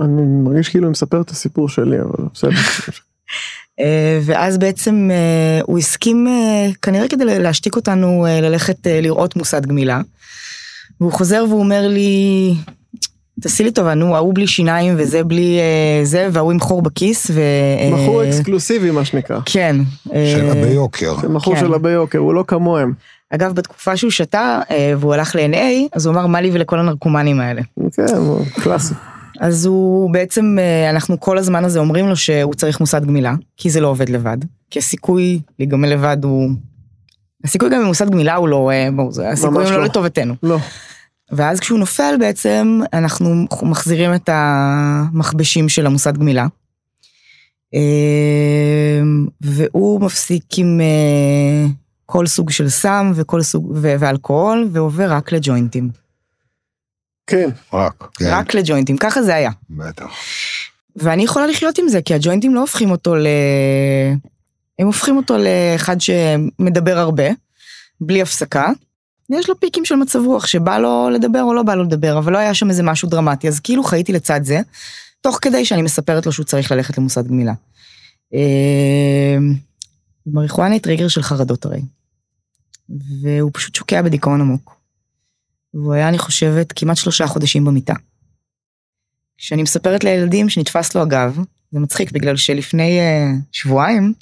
אני מרגיש כאילו אני מספר את הסיפור שלי, אבל בסדר. אה, ואז בעצם אה, הוא הסכים אה, כנראה כדי להשתיק אותנו ללכת לראות מוסד גמילה. והוא חוזר והוא אומר לי, תעשי לי טובה, נו, ההוא בלי שיניים וזה בלי אה, זה, וההוא עם חור בכיס. ו... אה, מכור אקסקלוסיבי מה שנקרא. כן. אה, של הביוקר. זה מכור כן. של הביוקר, הוא לא כמוהם. אגב, בתקופה שהוא שתה אה, והוא הלך ל-NA, אז הוא אמר, מה לי ולכל הנרקומנים האלה. כן, קלאסי. אז הוא בעצם, אה, אנחנו כל הזמן הזה אומרים לו שהוא צריך מוסד גמילה, כי זה לא עובד לבד. כי הסיכוי להיגמל לבד הוא... הסיכוי גם במוסד גמילה הוא לא, אה, זה- הסיכויים לא לא. לטובתנו. לא. ואז כשהוא נופל בעצם, אנחנו מחזירים את המכבשים של המוסד גמילה. אה, והוא מפסיק עם אה, כל סוג של סם וכל סוג, ו- ואלכוהול, ועובר רק לג'וינטים. כן. רק, כן. רק לג'וינטים, ככה זה היה. בטח. ואני יכולה לחיות עם זה, כי הג'וינטים לא הופכים אותו ל... הם הופכים אותו לאחד שמדבר הרבה, בלי הפסקה. יש לו פיקים של מצב רוח, שבא לו לדבר או לא בא לו לדבר, אבל לא היה שם איזה משהו דרמטי, אז כאילו חייתי לצד זה, תוך כדי שאני מספרת לו שהוא צריך ללכת למוסד גמילה. אה, מריחואנה היא טריגר של חרדות הרי. והוא פשוט שוקע בדיכאון עמוק. והוא היה, אני חושבת, כמעט שלושה חודשים במיטה. כשאני מספרת לילדים שנתפס לו הגב, זה מצחיק בגלל שלפני אה, שבועיים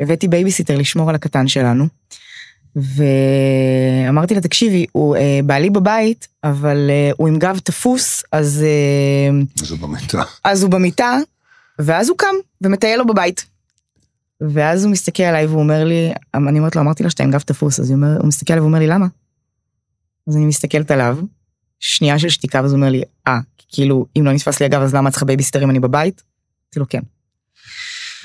הבאתי בייביסיטר לשמור על הקטן שלנו, ואמרתי לה, תקשיבי, הוא אה, בעלי בבית, אבל אה, הוא עם גב תפוס, אז, אה, אז הוא במיטה. אז הוא במיטה, ואז הוא קם ומטייל לו בבית. ואז הוא מסתכל עליי והוא אומר לי, אני אומרת לו, אמרתי לה שאתה עם גב תפוס, אז הוא, אומר, הוא מסתכל עליי ואומר לי, למה? אז אני מסתכלת עליו, שנייה של שתיקה, ואז הוא אומר לי, אה, כאילו, אם לא נתפס לי הגב, אז למה את צריכה בייביסיטר אם אני בבית? אמרתי לו, כן.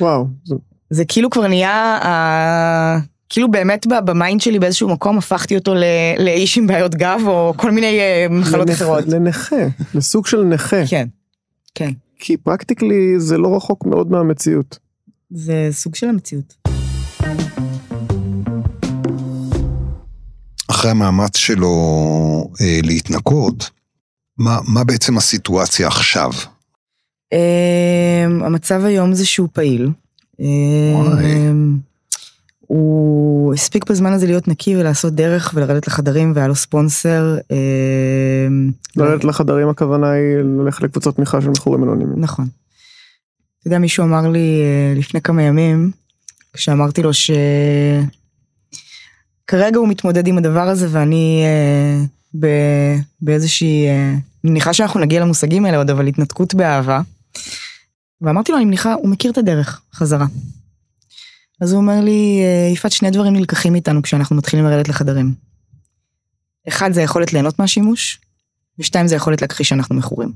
וואו. זה- זה כאילו כבר נהיה, אה, כאילו באמת ב mind שלי באיזשהו מקום הפכתי אותו לאיש עם בעיות גב, או כל מיני אה, מחלות לנכה- אחרות. לנכה, לסוג של נכה. כן, כן. כי practically זה לא רחוק מאוד מהמציאות. זה סוג של המציאות. אחרי המאמץ שלו אה, להתנקות, מה, מה בעצם הסיטואציה עכשיו? אמ, המצב היום זה שהוא פעיל. וואי. הוא הספיק בזמן הזה להיות נקי ולעשות דרך ולרדת לחדרים והיה לו ספונסר. um, לרדת לחדרים הכוונה היא ללכת לקבוצות תמיכה של מכורים אנונימיים. נכון. אתה יודע, מישהו אמר לי אה, לפני כמה ימים, כשאמרתי לו שכרגע הוא מתמודד עם הדבר הזה ואני אה, ב- באיזושהי, אה, מניחה שאנחנו נגיע למושגים האלה עוד, אבל התנתקות באהבה. ואמרתי לו, אני מניחה, הוא מכיר את הדרך חזרה. אז הוא אומר לי, "אה, יפעת, שני דברים נלקחים מאיתנו כשאנחנו מתחילים לרדת לחדרים. אחד זה היכולת ליהנות מהשימוש, ושתיים זה היכולת להכחיש שאנחנו מכורים.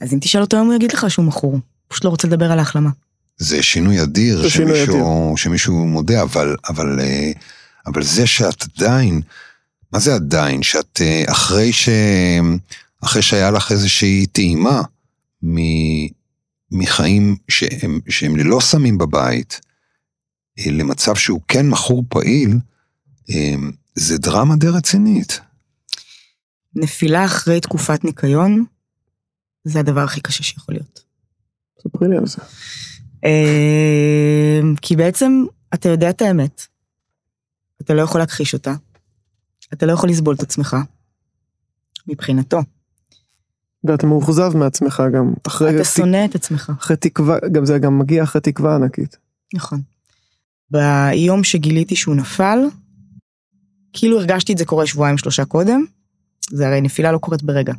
אז אם תשאל אותו היום הוא יגיד לך שהוא מכור, פשוט לא רוצה לדבר על ההחלמה. זה שינוי אדיר זה שינוי שמישהו, שמישהו מודה, אבל, אבל, אה, אבל זה שאת עדיין, מה זה עדיין? שאת אה, אחרי, ש, אחרי שהיה לך איזושהי טעימה מ- מחיים שהם, שהם ללא סמים בבית, למצב שהוא כן מכור פעיל, אה, זה דרמה די רצינית. נפילה אחרי תקופת ניקיון, זה הדבר הכי קשה שיכול להיות. ספרי לי על זה. אה, כי בעצם אתה יודע את האמת, אתה לא יכול להכחיש אותה, אתה לא יכול לסבול את עצמך, מבחינתו. ואתה מאוכזב מעצמך גם. אחרי, אתה שונא את עצמך. אחרי תקווה, גם זה גם מגיע אחרי תקווה ענקית. נכון. ביום שגיליתי שהוא נפל, כאילו הרגשתי את זה קורה שבועיים שלושה קודם, זה הרי נפילה לא קורית ברגע.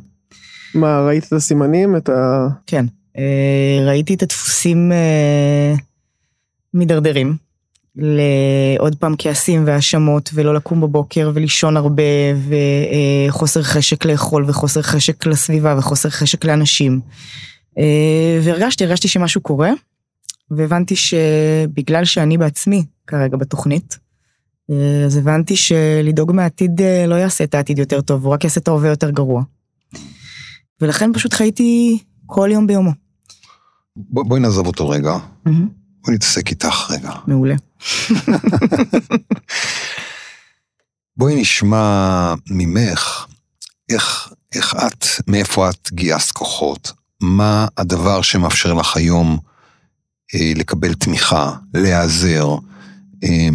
מה, ראית את הסימנים? את ה... כן. אה, ראיתי את הדפוסים אה, מידרדרים. לעוד פעם כעסים והאשמות ולא לקום בבוקר ולישון הרבה וחוסר חשק לאכול וחוסר חשק לסביבה וחוסר חשק לאנשים. אה, והרגשתי, הרגשתי שמשהו קורה והבנתי שבגלל שאני בעצמי כרגע בתוכנית, אה, אז הבנתי שלדאוג מהעתיד אה, לא יעשה את העתיד יותר טוב, הוא רק יעשה את ההווה יותר גרוע. ולכן פשוט חייתי כל יום ביומו. בוא, בואי נעזוב אותו רגע, בואי נתעסק איתך רגע. מעולה. בואי נשמע ממך איך, איך את, מאיפה את גייסת כוחות, מה הדבר שמאפשר לך היום לקבל תמיכה, להיעזר, אה,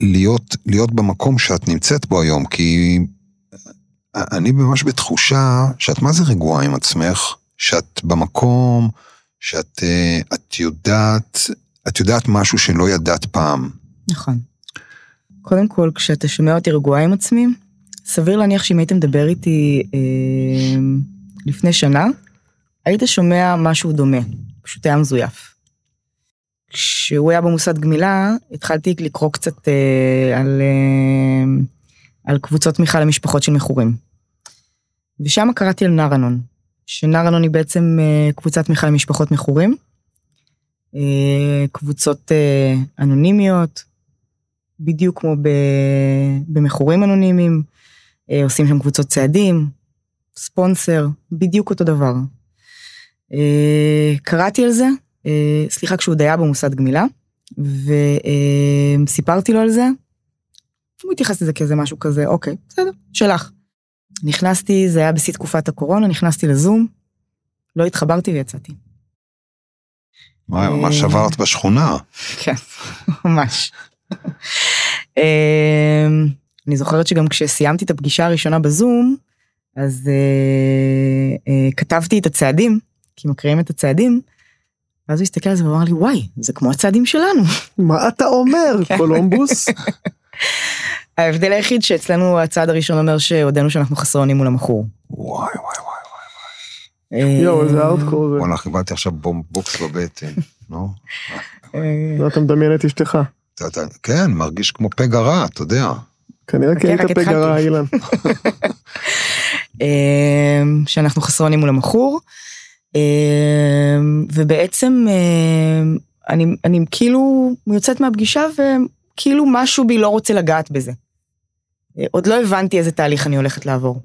להיות, להיות במקום שאת נמצאת בו היום, כי אני ממש בתחושה שאת מה זה רגועה עם עצמך, שאת במקום, שאת אה, את יודעת, את יודעת משהו שלא ידעת פעם. נכון. קודם כל, כשאתה שומע אותי רגועה עם עצמי, סביר להניח שאם היית מדבר איתי אה, לפני שנה, היית שומע משהו דומה, פשוט היה מזויף. כשהוא היה במוסד גמילה, התחלתי לקרוא קצת אה, על, אה, על קבוצות תמיכה למשפחות של מכורים. ושם קראתי על נרנון, שנרנון היא בעצם אה, קבוצת תמיכה למשפחות מכורים. אה, קבוצות אה, אנונימיות, בדיוק כמו ב- במכורים אנונימיים, אה, עושים שם קבוצות צעדים, ספונסר, בדיוק אותו דבר. אה, קראתי על זה, סליחה, כשהוא עוד היה במוסד גמילה, וסיפרתי לו על זה, הוא התייחס לזה כאיזה משהו כזה, אוקיי, בסדר, שלך. נכנסתי, זה היה בשיא תקופת הקורונה, נכנסתי לזום, לא התחברתי ויצאתי. וואי, ממש אה. עברת בשכונה. כן, ממש. אמ, אני זוכרת שגם כשסיימתי את הפגישה הראשונה בזום, אז אה, אה, כתבתי את הצעדים, כי מקריאים את הצעדים, ואז הוא הסתכל על זה ואמר לי, וואי, זה כמו הצעדים שלנו. מה אתה אומר, כן. קולומבוס? ההבדל היחיד שאצלנו הצעד הראשון אומר שהודינו שאנחנו חסרי אונים מול המכור. וואי וואי וואי. אה, יואו, איזה ארדקור זה. וואלה, קיבלתי עכשיו בום- בוקס בבטן, נו. אה, לא, אתה מדמיין את אשתך. כן, מרגיש כמו פגע רע, אתה יודע. כנראה כי חכה, היית רע, התחלתי. אילן. אמ, שאנחנו חסרי אונים מול המכור. אמ, ובעצם אמ, אני, אני כאילו יוצאת מהפגישה וכאילו משהו בי לא רוצה לגעת בזה. עוד לא הבנתי איזה תהליך אני הולכת לעבור.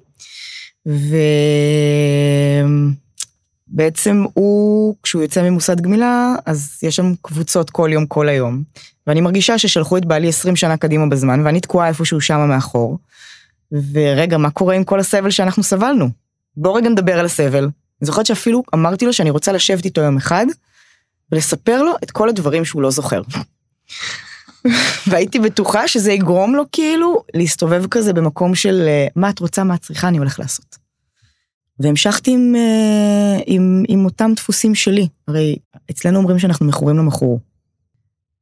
ובעצם הוא, כשהוא יוצא ממוסד גמילה, אז יש שם קבוצות כל יום, כל היום. ואני מרגישה ששלחו את בעלי 20 שנה קדימה בזמן, ואני תקועה איפשהו שמה מאחור. ורגע, מה קורה עם כל הסבל שאנחנו סבלנו? בוא רגע נדבר על הסבל. אני זוכרת שאפילו אמרתי לו שאני רוצה לשבת איתו יום אחד, ולספר לו את כל הדברים שהוא לא זוכר. והייתי בטוחה שזה יגרום לו כאילו להסתובב כזה במקום של אה, מה את רוצה, מה את צריכה, אני הולך לעשות. והמשכתי עם, אה, עם, עם אותם דפוסים שלי. הרי אצלנו אומרים שאנחנו מכורים למכור.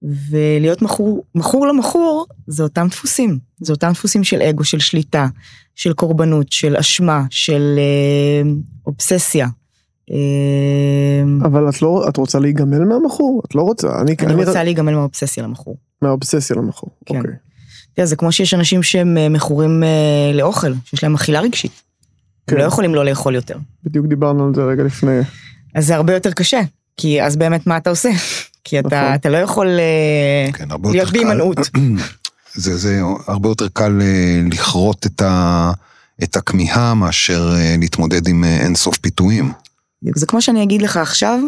ולהיות מכור, מכור למכור זה אותם דפוסים. זה אותם דפוסים של אגו, של שליטה, של קורבנות, של אשמה, של אה, אובססיה. אה, אבל את לא, את רוצה להיגמל מהמכור? את לא רוצה. אני, אני רוצה ר- להיגמל מהאובססיה למכור. מהאובססיה למכור. כן. אוקיי. תראה, זה כמו שיש אנשים שהם אה, מכורים אה, לאוכל, שיש להם אכילה רגשית. הם כן. לא יכולים לא לאכול יותר. בדיוק דיברנו על זה רגע לפני. אז זה הרבה יותר קשה, כי אז באמת מה אתה עושה? כי אתה, נכון. אתה לא יכול אה, כן, להיות. בהימנעות. זה, זה הרבה יותר קל אה, לכרות את, ה, את הכמיהה מאשר אה, להתמודד עם אינסוף פיתויים. זה כמו שאני אגיד לך עכשיו,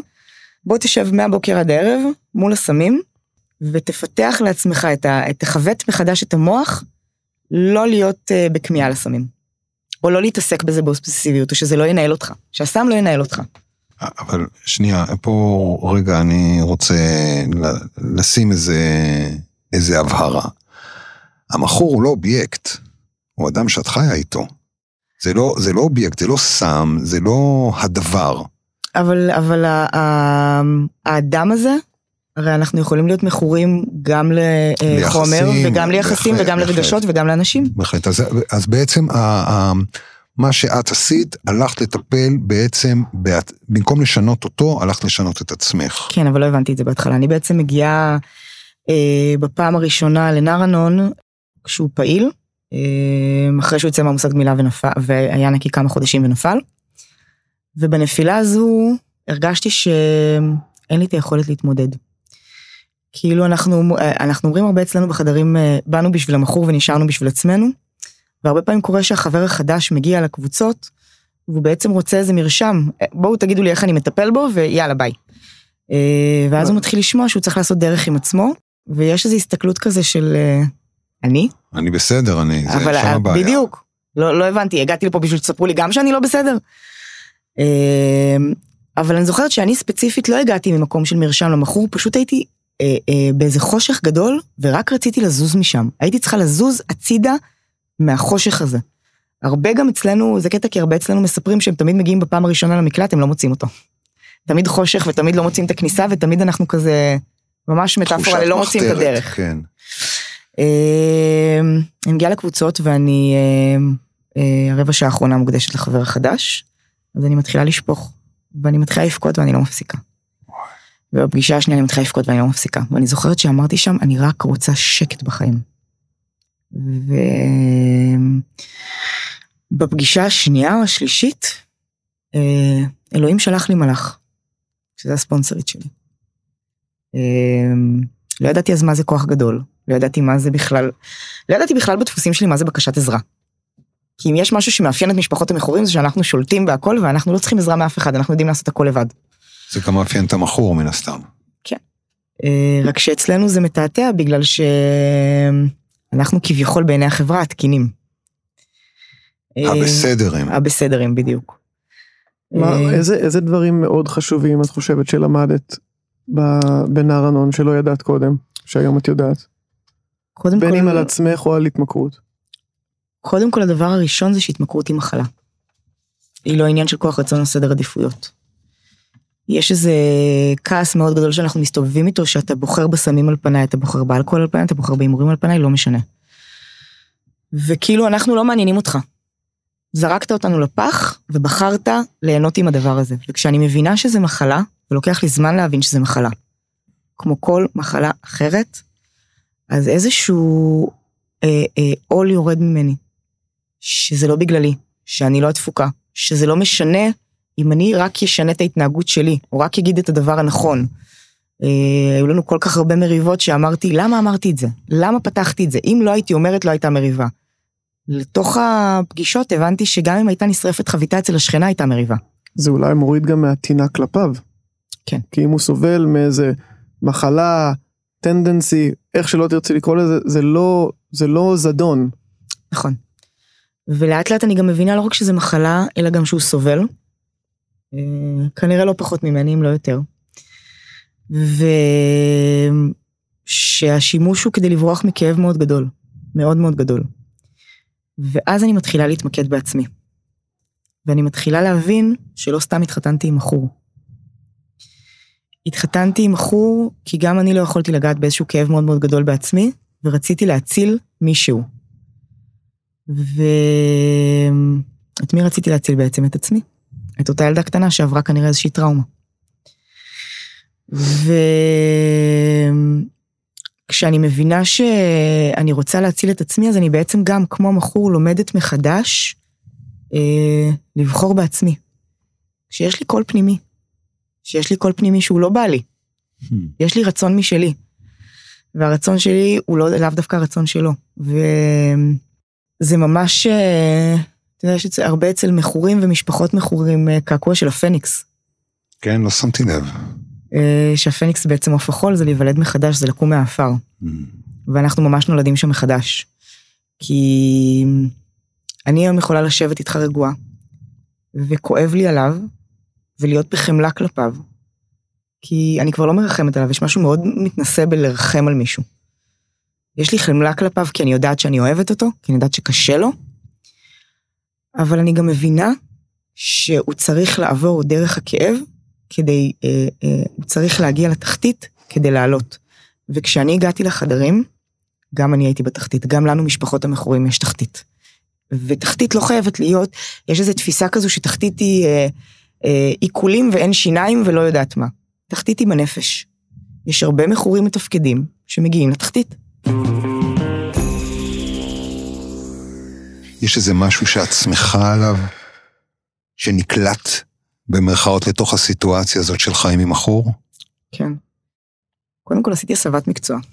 בוא תשב מהבוקר עד הערב מול הסמים, ותפתח לעצמך את ה... תכוות מחדש את המוח, לא להיות בכמיהה לסמים. או לא להתעסק בזה באובססיביות, או שזה לא ינהל אותך. שהסם לא ינהל אותך. אבל שנייה, פה רגע אני רוצה לשים איזה, איזה הבהרה. המכור הוא לא אובייקט, הוא אדם שאת חיה איתו. זה לא, זה לא אובייקט, זה לא סם, זה לא הדבר. אבל, אבל ה- ה- האדם הזה, הרי אנחנו יכולים להיות מכורים גם לחומר, ליחסים, וגם ליחסים, בהחלט, וגם בהחלט. לרגשות, וגם לאנשים. בהחלט. אז, אז בעצם ה, ה, מה שאת עשית, הלכת לטפל בעצם, במקום לשנות אותו, הלכת לשנות את עצמך. כן, אבל לא הבנתי את זה בהתחלה. אני בעצם מגיעה אה, בפעם הראשונה לנרנון, כשהוא פעיל, אה, אחרי שהוא יוצא מהמושג גמילה ונפל, והיה נקי כמה חודשים ונפל. ובנפילה הזו הרגשתי שאין לי את היכולת להתמודד. כאילו אנחנו, אה, אנחנו אומרים הרבה אצלנו בחדרים, אה, באנו בשביל המכור ונשארנו בשביל עצמנו, והרבה פעמים קורה שהחבר החדש מגיע לקבוצות, והוא בעצם רוצה איזה מרשם, בואו תגידו לי איך אני מטפל בו, ויאללה ביי. אה, ואז הוא מתחיל לשמוע שהוא צריך לעשות דרך עם עצמו, ויש איזו הסתכלות כזה של אה, אני, אני בסדר, אני, זה שם אה, הבעיה. בדיוק, לא, לא הבנתי, הגעתי לפה בשביל שתספרו לי גם שאני לא בסדר. אבל אני זוכרת שאני ספציפית לא הגעתי ממקום של מרשם למכור, פשוט הייתי אה, אה, באיזה חושך גדול, ורק רציתי לזוז משם. הייתי צריכה לזוז הצידה מהחושך הזה. הרבה גם אצלנו, זה קטע כי הרבה אצלנו מספרים שהם תמיד מגיעים בפעם הראשונה למקלט, הם לא מוצאים אותו. תמיד חושך ותמיד לא מוצאים את הכניסה, ותמיד אנחנו כזה, ממש מטאפורה, תחושת לא מוצאים את הדרך. כן. אה, אני מגיעה לקבוצות ואני, אה, אה, הרבע שעה האחרונה מוקדשת לחבר החדש, אז אני מתחילה לשפוך, ואני מתחילה לבכות ואני לא מפסיקה. ובפגישה השנייה אני מתחילה לבכות ואני לא מפסיקה. ואני זוכרת שאמרתי שם, אני רק רוצה שקט בחיים. ובפגישה השנייה או השלישית, אה, אלוהים שלח לי מלאך, שזה הספונסרית שלי. אה, לא ידעתי אז מה זה כוח גדול, לא ידעתי מה זה בכלל, לא ידעתי בכלל בדפוסים שלי מה זה בקשת עזרה. כי אם יש משהו שמאפיין את משפחות המכורים זה שאנחנו שולטים בהכל ואנחנו לא צריכים עזרה מאף אחד, אנחנו יודעים לעשות הכל לבד. זה גם מאפיין את המכור מן הסתם. אה, רק שאצלנו זה מתעתע בגלל שאנחנו כביכול בעיני החברה התקינים. אה, הבסדרים. הבסדרים בדיוק. מה, אה, איזה, איזה דברים מאוד חשובים את חושבת שלמדת ב- בנער ענון שלא ידעת קודם, שהיום את יודעת? קודם בין כל, אם על עצמך או על התמכרות. קודם כל הדבר הראשון זה שהתמכרות היא מחלה. היא לא עניין של כוח רצון או סדר עדיפויות. יש איזה כעס מאוד גדול שאנחנו מסתובבים איתו, שאתה בוחר בסמים על פניי, אתה בוחר באלכוהול על פניי, אתה בוחר בהימורים על פניי, לא משנה. וכאילו אנחנו לא מעניינים אותך. זרקת אותנו לפח ובחרת ליהנות עם הדבר הזה. וכשאני מבינה שזה מחלה, ולוקח לי זמן להבין שזה מחלה, כמו כל מחלה אחרת, אז איזשהו אה, אה, עול יורד ממני. שזה לא בגללי, שאני לא התפוקה, שזה לא משנה אם אני רק אשנה את ההתנהגות שלי, או רק אגיד את הדבר הנכון. אה, היו לנו כל כך הרבה מריבות שאמרתי, למה אמרתי את זה? למה פתחתי את זה? אם לא הייתי אומרת, לא הייתה מריבה. לתוך הפגישות הבנתי שגם אם הייתה נשרפת חביתה אצל השכנה, הייתה מריבה. זה אולי מוריד גם מהטינה כלפיו. כן. כי אם הוא סובל מאיזה מחלה, טנדנסי, איך שלא תרצי לקרוא לזה, זה לא, זה לא זדון. נכון. ולאט לאט אני גם מבינה לא רק שזה מחלה, אלא גם שהוא סובל. אה, כנראה לא פחות ממני, אם לא יותר. ושהשימוש הוא כדי לברוח מכאב מאוד גדול, מאוד מאוד גדול. ואז אני מתחילה להתמקד בעצמי. ואני מתחילה להבין שלא סתם התחתנתי עם בחור. התחתנתי עם בחור כי גם אני לא יכולתי לגעת באיזשהו כאב מאוד מאוד גדול בעצמי, ורציתי להציל מישהו. ואת מי רציתי להציל בעצם? את עצמי. את אותה ילדה קטנה שעברה כנראה איזושהי טראומה. וכשאני מבינה שאני רוצה להציל את עצמי, אז אני בעצם גם, כמו מכור, לומדת מחדש אה, לבחור בעצמי. שיש לי קול פנימי. שיש לי קול פנימי שהוא לא בא לי. Hmm. יש לי רצון משלי. והרצון שלי הוא לא לאו דווקא הרצון שלו. וזה ממש, אה, אתה יודע, יש הרבה אצל מכורים ומשפחות מכורים אה, קעקוע של הפניקס. כן, לא שמתי לב. אה, שהפניקס בעצם עוף החול זה להיוולד מחדש, זה לקום מהעפר. Hmm. ואנחנו ממש נולדים שם מחדש. כי אני היום יכולה לשבת איתך רגועה, וכואב לי עליו, ולהיות בחמלה כלפיו. כי אני כבר לא מרחמת עליו, יש משהו מאוד מתנשא בלרחם על מישהו. יש לי חמלה כלפיו כי אני יודעת שאני אוהבת אותו, כי אני יודעת שקשה לו, אבל אני גם מבינה שהוא צריך לעבור דרך הכאב כדי, אה, אה, הוא צריך להגיע לתחתית כדי לעלות. וכשאני הגעתי לחדרים, גם אני הייתי בתחתית, גם לנו משפחות המכורים יש תחתית. ותחתית לא חייבת להיות, יש איזו תפיסה כזו שתחתית היא אה, אה, עיקולים ואין שיניים ולא יודעת מה. תחתית היא בנפש. יש הרבה מכורים מתפקדים שמגיעים לתחתית. יש איזה משהו שאת שמחה עליו, שנקלט במרכאות לתוך הסיטואציה הזאת של חיים עם מכור? כן. קודם כל עשיתי הסבת מקצוע.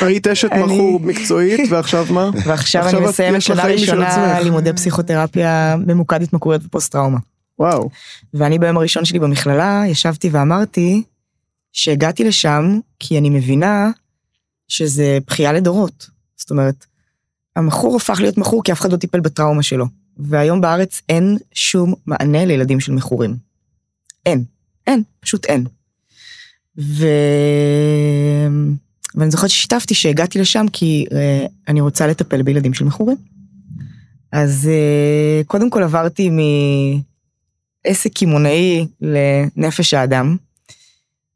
היית אשת מכור מקצועית, ועכשיו מה? ועכשיו עכשיו אני את- מסיימת שנה ראשונה. לימודי פסיכותרפיה ממוקד התמכרויות ופוסט טראומה. וואו. ואני ביום הראשון שלי במכללה ישבתי ואמרתי שהגעתי לשם כי אני מבינה שזה בכייה לדורות. זאת אומרת, המכור הפך להיות מכור כי אף אחד לא טיפל בטראומה שלו. והיום בארץ אין שום מענה לילדים של מכורים. אין. אין, פשוט אין. ו... ואני זוכרת ששיתפתי שהגעתי לשם כי אה, אני רוצה לטפל בילדים של מכורים. אז אה, קודם כל עברתי מעסק קמעונאי לנפש האדם,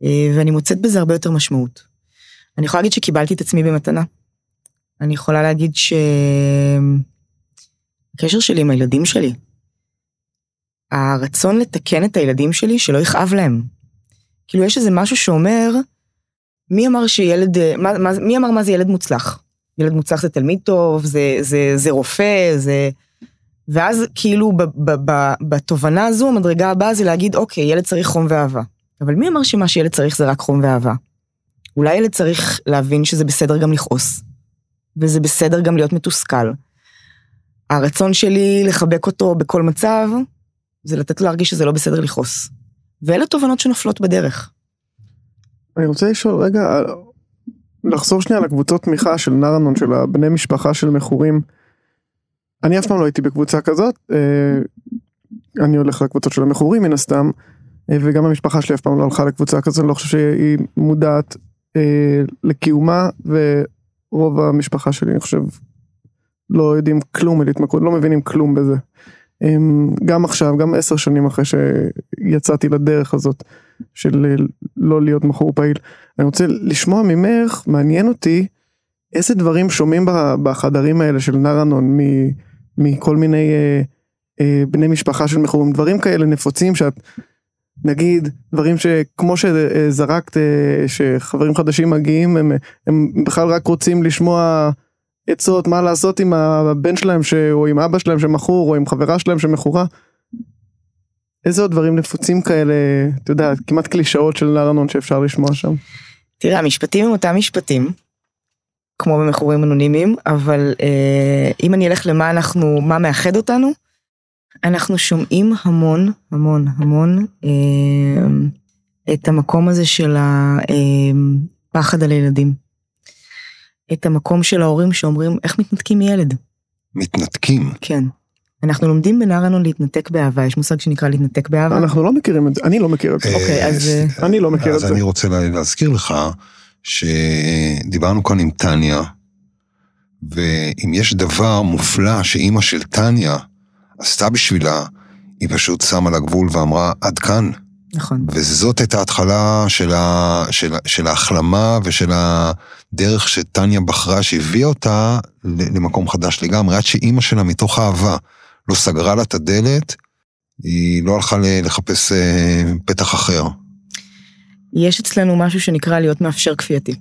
אה, ואני מוצאת בזה הרבה יותר משמעות. אני יכולה להגיד שקיבלתי את עצמי במתנה. אני יכולה להגיד שהקשר שלי עם הילדים שלי, הרצון לתקן את הילדים שלי שלא יכאב להם. כאילו יש איזה משהו שאומר, מי אמר שילד, מה, מה, מי אמר מה זה ילד מוצלח? ילד מוצלח זה תלמיד טוב, זה, זה, זה רופא, זה... ואז כאילו ב, ב, ב, בתובנה הזו, המדרגה הבאה זה להגיד, אוקיי, ילד צריך חום ואהבה. אבל מי אמר שמה שילד צריך זה רק חום ואהבה? אולי ילד צריך להבין שזה בסדר גם לכעוס, וזה בסדר גם להיות מתוסכל. הרצון שלי לחבק אותו בכל מצב, זה לתת לו להרגיש שזה לא בסדר לכעוס. ואלה תובנות שנופלות בדרך. אני רוצה לשאול רגע, לחזור שנייה לקבוצות תמיכה של נרנון, של הבני משפחה של מכורים. אני אף פעם לא הייתי בקבוצה כזאת, אה, אני הולך לקבוצות של המכורים מן הסתם, אה, וגם המשפחה שלי אף פעם לא הלכה לקבוצה כזאת, אני לא חושב שהיא מודעת אה, לקיומה, ורוב המשפחה שלי, אני חושב, לא יודעים כלום על התמכרות, לא מבינים כלום בזה. הם, גם עכשיו, גם עשר שנים אחרי שיצאתי לדרך הזאת של אה, לא להיות מכור פעיל, אני רוצה לשמוע ממך, מעניין אותי, איזה דברים שומעים בחדרים האלה של נרנון מכל מיני אה, אה, בני משפחה של מכורים, דברים כאלה נפוצים שאת, נגיד, דברים שכמו שזרקת, אה, שחברים חדשים מגיעים, הם, הם בכלל רק רוצים לשמוע עצות מה לעשות עם הבן שלהם ש... או עם אבא שלהם שמכור או עם חברה שלהם שמכורה. איזה עוד דברים נפוצים כאלה, אתה יודע, כמעט קלישאות של נרנון שאפשר לשמוע שם. תראה, המשפטים הם אותם משפטים, כמו במכורים אנונימיים, אבל אה, אם אני אלך למה אנחנו, מה מאחד אותנו, אנחנו שומעים המון, המון, המון אה, את המקום הזה של הפחד על הילדים. את המקום של ההורים שאומרים, איך מתנתקים מילד? מתנתקים. כן. אנחנו לומדים בנרנון להתנתק באהבה, יש מושג שנקרא להתנתק באהבה. אנחנו לא מכירים את זה, אני לא מכיר את זה. אוקיי, אז, אה, אני לא מכיר את אז זה. אני רוצה לה- להזכיר לך שדיברנו כאן עם טניה, ואם יש דבר מופלא שאימא של טניה עשתה בשבילה, היא פשוט שמה לה גבול ואמרה, עד כאן. נכון. וזאת הייתה ההתחלה של, ה, של, של ההחלמה ושל הדרך שטניה בחרה, שהביאה אותה למקום חדש לגמרי, עד שאימא שלה מתוך אהבה לא סגרה לה את הדלת, היא לא הלכה לחפש אה, פתח אחר. יש אצלנו משהו שנקרא להיות מאפשר כפייתי.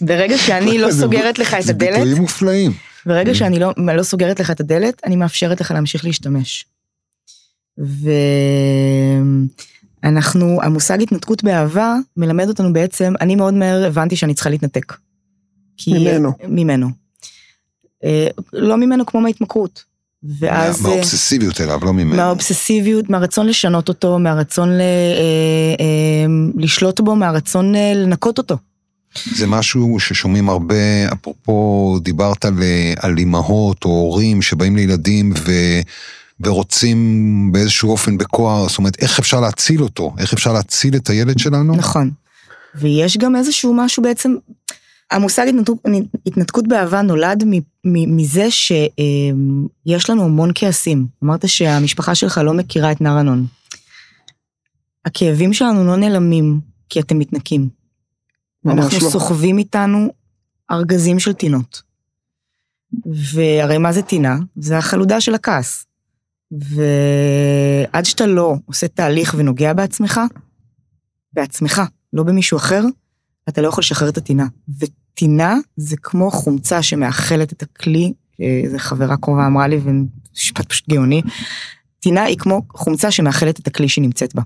ברגע שאני לא זה- סוגרת לך את זה הדלת, ביטויים מופלאים. ברגע שאני לא, לא סוגרת לך את הדלת, אני מאפשרת לך להמשיך להשתמש. ואנחנו, המושג התנתקות באהבה מלמד אותנו בעצם, אני מאוד מהר הבנתי שאני צריכה להתנתק. כי- ממנו. ממנו. אה, לא ממנו כמו מההתמכרות. ואז... אה, מהאובססיביות אליו, לא ממנו. מהאובססיביות, מהרצון לשנות אותו, מהרצון ל, אה, אה, לשלוט בו, מהרצון אה, לנקות אותו. זה משהו ששומעים הרבה, אפרופו דיברת על, על אימהות או הורים שבאים לילדים ו, ורוצים באיזשהו אופן בכוח, זאת אומרת, איך אפשר להציל אותו? איך אפשר להציל את הילד שלנו? נכון. ויש גם איזשהו משהו בעצם, המושג התנתקות, התנתקות באהבה נולד מ, מ, מזה שיש לנו המון כעסים. אמרת שהמשפחה שלך לא מכירה את נער אנון. הכאבים שלנו לא נעלמים כי אתם מתנקים. אנחנו לא. סוחבים איתנו ארגזים של טינות. והרי מה זה טינה? זה החלודה של הכעס. ועד שאתה לא עושה תהליך ונוגע בעצמך, בעצמך, לא במישהו אחר, אתה לא יכול לשחרר את הטינה. וטינה זה כמו חומצה שמאכלת את הכלי, איזה חברה קרובה אמרה לי, ומשפט פשוט גאוני, טינה היא כמו חומצה שמאכלת את הכלי שהיא נמצאת בה.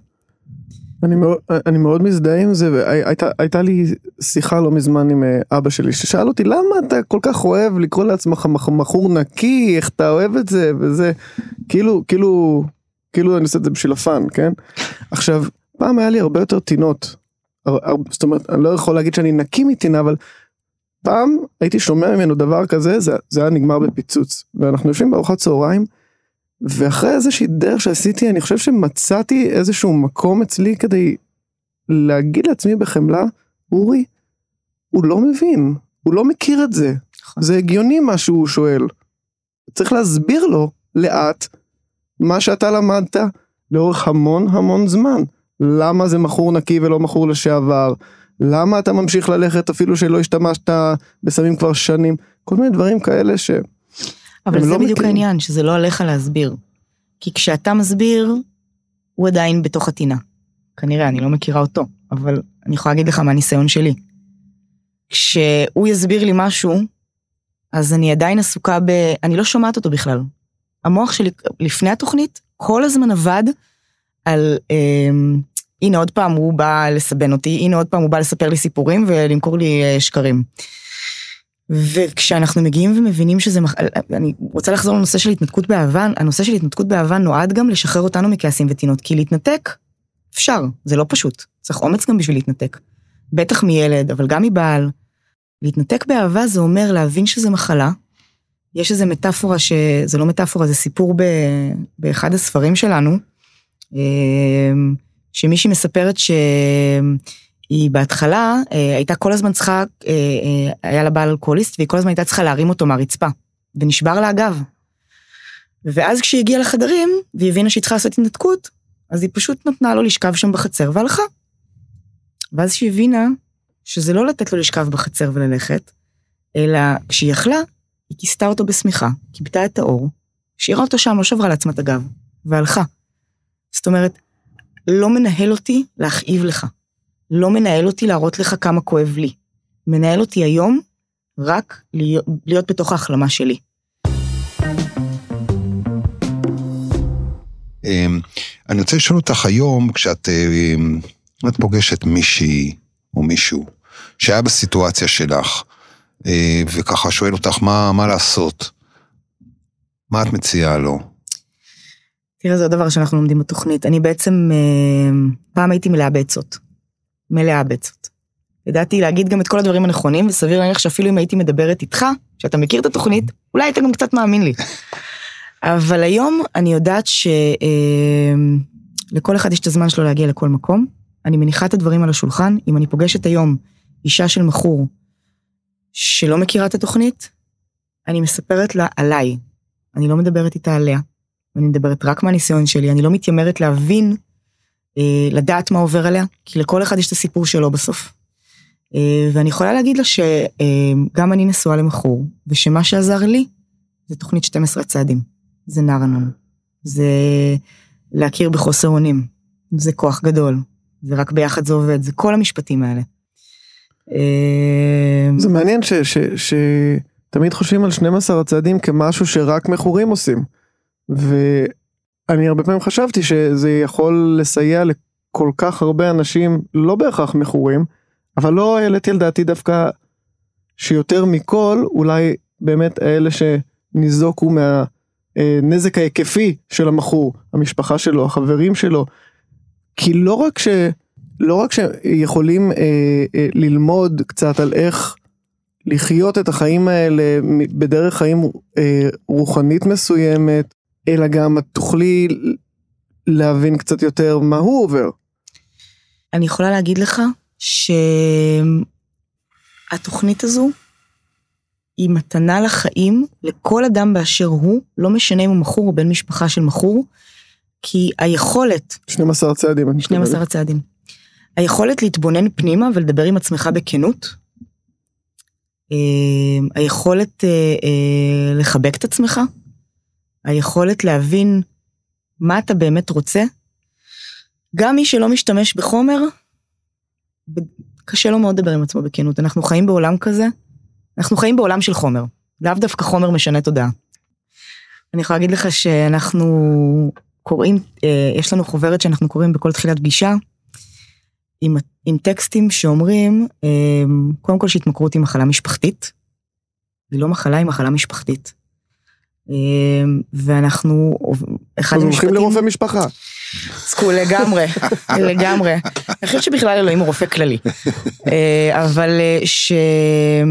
אני מאוד, אני מאוד מזדהה עם זה והייתה הייתה לי שיחה לא מזמן עם אה, אבא שלי ששאל אותי למה אתה כל כך אוהב לקרוא לעצמך מכור נקי? איך אתה אוהב את זה? וזה כאילו כאילו כאילו אני עושה את זה בשביל הפאן כן? עכשיו פעם היה לי הרבה יותר טינות. הר- הר- זאת אומרת אני לא יכול להגיד שאני נקי מטינה אבל פעם הייתי שומע ממנו דבר כזה זה, זה היה נגמר בפיצוץ. ואנחנו יושבים בארוחת צהריים ואחרי איזושהי דרך שעשיתי, אני חושב שמצאתי איזשהו מקום אצלי כדי להגיד לעצמי בחמלה, אורי, הוא לא מבין, הוא לא מכיר את זה. נכון. זה הגיוני מה שהוא שואל. צריך להסביר לו לאט מה שאתה למדת לאורך המון המון זמן. למה זה מכור נקי ולא מכור לשעבר? למה אתה ממשיך ללכת אפילו שלא השתמשת בסמים כבר שנים? כל מיני דברים כאלה ש... אבל זה לא בדיוק מכירים. העניין, שזה לא עליך להסביר. כי כשאתה מסביר, הוא עדיין בתוך הטינה. כנראה, אני לא מכירה אותו, אבל אני יכולה להגיד לך מהניסיון שלי. כשהוא יסביר לי משהו, אז אני עדיין עסוקה ב... אני לא שומעת אותו בכלל. המוח שלי לפני התוכנית כל הזמן עבד על... אה, הנה עוד פעם הוא בא לסבן אותי, הנה עוד פעם הוא בא לספר לי סיפורים ולמכור לי אה, שקרים. וכשאנחנו מגיעים ומבינים שזה, מח- אני רוצה לחזור לנושא של התנתקות באהבה, הנושא של התנתקות באהבה נועד גם לשחרר אותנו מכעסים וטינות, כי להתנתק, אפשר, זה לא פשוט, צריך אומץ גם בשביל להתנתק. בטח מילד, אבל גם מבעל. להתנתק באהבה זה אומר להבין שזה מחלה. יש איזו מטאפורה, ש... זה לא מטאפורה, זה סיפור ב... באחד הספרים שלנו, אמ, שמישהי מספרת שהיא בהתחלה אה, הייתה כל הזמן צריכה, אה, אה, היה לה בעל אלכוהוליסט, והיא כל הזמן הייתה צריכה להרים אותו מהרצפה, ונשבר לה הגב. ואז כשהיא הגיעה לחדרים, והיא הבינה שהיא צריכה לעשות התנתקות, אז היא פשוט נתנה לו לשכב שם בחצר והלכה. ואז שהיא הבינה שזה לא לתת לו לשכב בחצר וללכת, אלא כשהיא יכלה, היא כיסתה אותו בשמיכה, כיבתה את האור, השאירה אותו שם, לא שברה לעצמה את הגב, והלכה. זאת אומרת, לא מנהל אותי להכאיב לך. לא מנהל אותי להראות לך כמה כואב לי. מנהל אותי היום רק להיות, להיות בתוך ההחלמה שלי. אמ, אני רוצה לשאול אותך היום, כשאת אמ, את פוגשת מישהי או מישהו שהיה בסיטואציה שלך, אה, וככה שואל אותך מה, מה לעשות, מה את מציעה לו? תראה, זה עוד דבר שאנחנו לומדים בתוכנית. אני בעצם, אה, פעם הייתי מלאה בעצות. מלאה בעצות. ידעתי להגיד גם את כל הדברים הנכונים, וסביר להניח שאפילו אם הייתי מדברת איתך, שאתה מכיר את התוכנית, אולי היית גם קצת מאמין לי. אבל היום אני יודעת שלכל אחד יש את הזמן שלו להגיע לכל מקום. אני מניחה את הדברים על השולחן. אם אני פוגשת היום אישה של מכור שלא מכירה את התוכנית, אני מספרת לה עליי. אני לא מדברת איתה עליה. אני מדברת רק מהניסיון שלי, אני לא מתיימרת להבין, אה, לדעת מה עובר עליה, כי לכל אחד יש את הסיפור שלו בסוף. אה, ואני יכולה להגיד לה שגם אני נשואה למכור, ושמה שעזר לי, זה תוכנית 12 צעדים, זה נרנון, זה להכיר בחוסר אונים, זה כוח גדול, זה רק ביחד זה עובד, זה כל המשפטים האלה. אה, זה מעניין שתמיד חושבים על 12 הצעדים כמשהו שרק מכורים עושים. ואני הרבה פעמים חשבתי שזה יכול לסייע לכל כך הרבה אנשים, לא בהכרח מכורים, אבל לא העליתי על דעתי דווקא שיותר מכל, אולי באמת אלה שניזוקו מהנזק ההיקפי של המכור, המשפחה שלו, החברים שלו. כי לא רק ש... לא רק שיכולים אה, אה, ללמוד קצת על איך לחיות את החיים האלה בדרך חיים אה, רוחנית מסוימת, אלא גם את תוכלי להבין קצת יותר מה הוא עובר. אני יכולה להגיד לך שהתוכנית הזו היא מתנה לחיים לכל אדם באשר הוא, לא משנה אם הוא מכור או בן משפחה של מכור, כי היכולת... 12 צעדים. 12 צעדים. היכולת להתבונן פנימה ולדבר עם עצמך בכנות, אה, היכולת אה, אה, לחבק את עצמך, היכולת להבין מה אתה באמת רוצה. גם מי שלא משתמש בחומר, קשה לו מאוד לדבר עם עצמו בכנות. אנחנו חיים בעולם כזה, אנחנו חיים בעולם של חומר. לאו דווקא חומר משנה תודעה. אני יכולה להגיד לך שאנחנו קוראים, יש לנו חוברת שאנחנו קוראים בכל תחילת פגישה, עם, עם טקסטים שאומרים, קודם כל שהתמכרות היא מחלה משפחתית. היא לא מחלה, היא מחלה משפחתית. ואנחנו, אחד המשפטים... הולכים לרופא משפחה. צקו לגמרי, לגמרי. אני חושבת שבכלל אלוהים הוא רופא כללי. אבל שאתה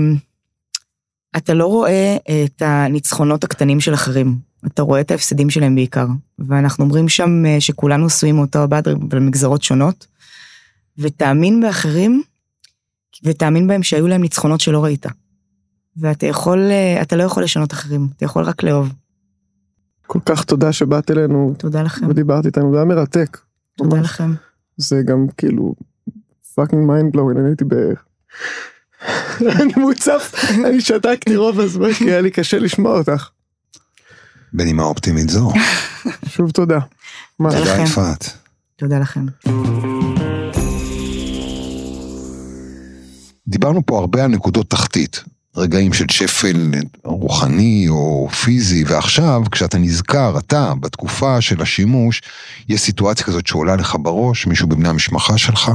לא רואה את הניצחונות הקטנים של אחרים, אתה רואה את ההפסדים שלהם בעיקר. ואנחנו אומרים שם שכולנו עשויים מאותו הבד בגזרות שונות. ותאמין באחרים, ותאמין בהם שהיו להם ניצחונות שלא ראית. ואתה יכול, אה, אתה לא יכול לשנות אחרים, אתה יכול רק לאהוב. כל כך תודה שבאת אלינו. תודה לכם. ודיברת איתנו, זה היה מרתק. תודה ממש. לכם. זה גם כאילו fucking mind blowing, אני הייתי ב... אני מוצף, אני שתקתי רוב הזמן כי היה לי קשה לשמוע אותך. בנימה אופטימית זו. שוב תודה. תודה יפעת. תודה לכם. דיברנו פה הרבה על נקודות תחתית, רגעים של שפל רוחני או פיזי, ועכשיו כשאתה נזכר, אתה, בתקופה של השימוש, יש סיטואציה כזאת שעולה לך בראש, מישהו בבני המשפחה שלך?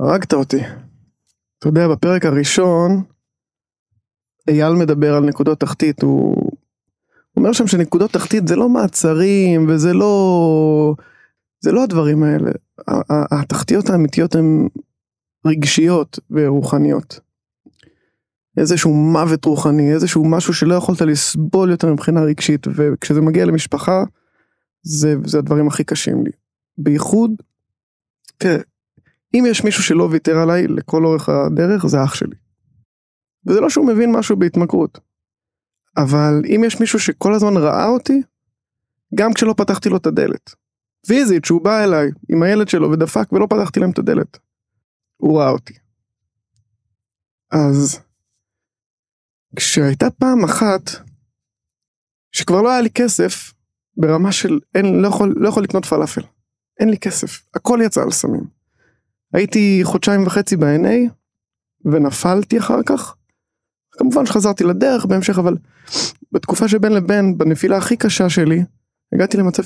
הרגת אותי. אתה יודע, בפרק הראשון, אייל מדבר על נקודות תחתית, הוא אומר שם שנקודות תחתית זה לא מעצרים וזה לא... זה לא הדברים האלה. התחתיות האמיתיות הן רגשיות ורוחניות. איזשהו מוות רוחני, איזשהו משהו שלא יכולת לסבול יותר מבחינה רגשית, וכשזה מגיע למשפחה, זה, זה הדברים הכי קשים לי. בייחוד, תראה, אם יש מישהו שלא ויתר עליי לכל אורך הדרך, זה אח שלי. וזה לא שהוא מבין משהו בהתמכרות. אבל אם יש מישהו שכל הזמן ראה אותי, גם כשלא פתחתי לו את הדלת. פיזית, שהוא בא אליי עם הילד שלו ודפק ולא פתחתי להם את הדלת. הוא ראה אותי. אז כשהייתה פעם אחת שכבר לא היה לי כסף ברמה של אין, לא יכול, לא יכול לקנות פלאפל. אין לי כסף, הכל יצא על סמים. הייתי חודשיים וחצי ב-NA ונפלתי אחר כך. כמובן שחזרתי לדרך בהמשך אבל בתקופה שבין לבין בנפילה הכי קשה שלי הגעתי למצב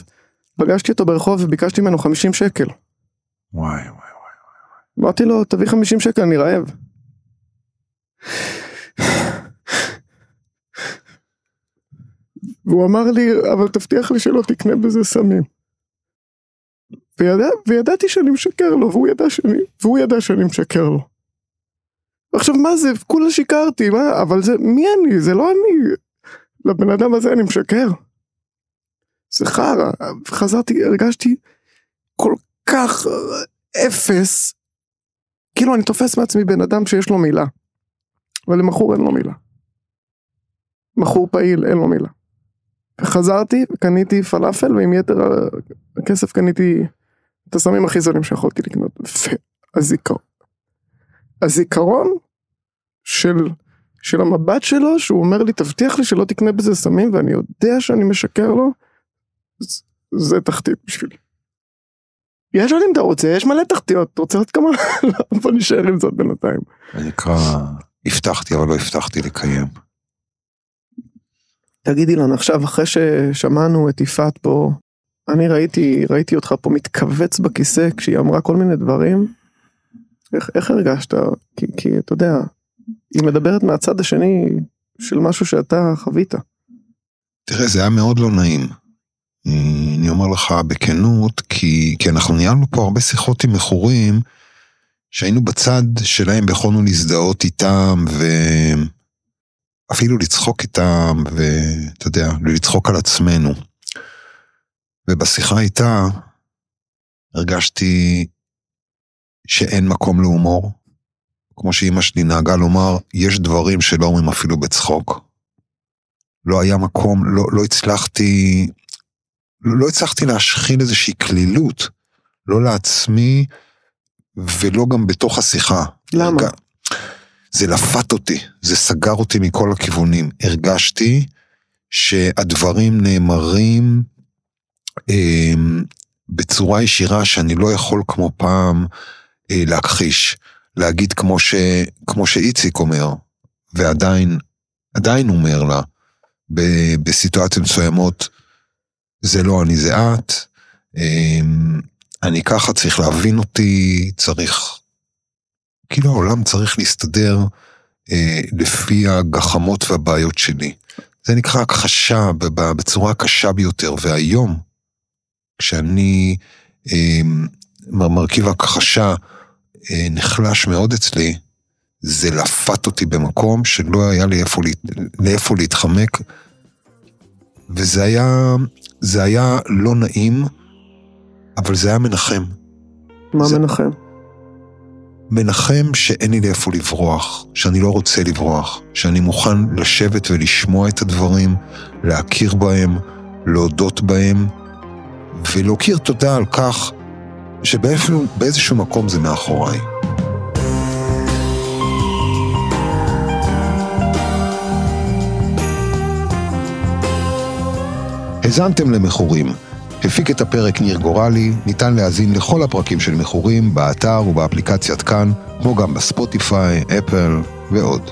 פגשתי אותו ברחוב וביקשתי ממנו 50 שקל. וואי וואי אמרתי לו, תביא 50 שקל, אני רעב. והוא אמר לי, אבל תבטיח לי שלא תקנה בזה סמים. וידע, וידעתי שאני משקר לו, והוא ידע שאני, והוא ידע שאני משקר לו. עכשיו מה זה, כולה שיקרתי, מה, אבל זה, מי אני? זה לא אני. לבן אדם הזה אני משקר. זה חרא. חזרתי, הרגשתי כל כך אפס, כאילו אני תופס מעצמי בן אדם שיש לו מילה. ולמכור אין לו מילה. מכור פעיל אין לו מילה. וחזרתי וקניתי פלאפל ועם יתר הכסף קניתי את הסמים הכי זולים שיכולתי לקנות. והזיכרון. הזיכרון של של המבט שלו, שהוא אומר לי, תבטיח לי שלא תקנה בזה סמים, ואני יודע שאני משקר לו, זה, זה תחתית בשבילי. יש עוד אם אתה רוצה, יש מלא תחתיות, אתה רוצה עוד כמה? לא, בוא נשאר עם זאת בינתיים. זה נקרא, הבטחתי אבל לא הבטחתי לקיים. תגיד אילן, עכשיו אחרי ששמענו את יפעת פה, אני ראיתי, ראיתי אותך פה מתכווץ בכיסא כשהיא אמרה כל מיני דברים. איך, איך הרגשת? כי, כי אתה יודע, היא מדברת מהצד השני של משהו שאתה חווית. תראה, זה היה מאוד לא נעים. אני אומר לך בכנות, כי, כי אנחנו ניהלנו פה הרבה שיחות עם מכורים, שהיינו בצד שלהם ויכולנו להזדהות איתם, ואפילו לצחוק איתם, ואתה יודע, לצחוק על עצמנו. ובשיחה איתה הרגשתי שאין מקום להומור. כמו שאימא שלי נהגה לומר, יש דברים שלא אומרים אפילו בצחוק. לא היה מקום, לא, לא הצלחתי, לא, הצלחתי להשחיל איזושהי קלילות, לא לעצמי ולא גם בתוך השיחה. למה? הרג... זה לפת אותי, זה סגר אותי מכל הכיוונים. הרגשתי שהדברים נאמרים אה, בצורה ישירה שאני לא יכול כמו פעם אה, להכחיש. להגיד כמו, ש, כמו שאיציק אומר, ועדיין, עדיין אומר לה, ב, בסיטואציות מסוימות, זה לא אני, זה את, אמ, אני ככה, צריך להבין אותי, צריך, כאילו העולם צריך להסתדר אה, לפי הגחמות והבעיות שלי. זה נקרא הכחשה בצורה הקשה ביותר, והיום, כשאני אה, מרכיב הכחשה, אה, נחלש מאוד אצלי, זה לפת אותי במקום שלא היה לי איפה, לאיפה להתחמק, וזה היה, זה היה לא נעים, אבל זה היה מנחם. מה זה... מנחם? מנחם שאין לי לאיפה לברוח, שאני לא רוצה לברוח, שאני מוכן לשבת ולשמוע את הדברים, להכיר בהם, להודות בהם, ולהכיר תודה על כך שבאיזשהו מקום זה מאחוריי. האזנתם למכורים. הפיק את הפרק ניר גורלי, ניתן להאזין לכל הפרקים של מכורים באתר ובאפליקציית כאן, כמו גם בספוטיפיי, אפל ועוד.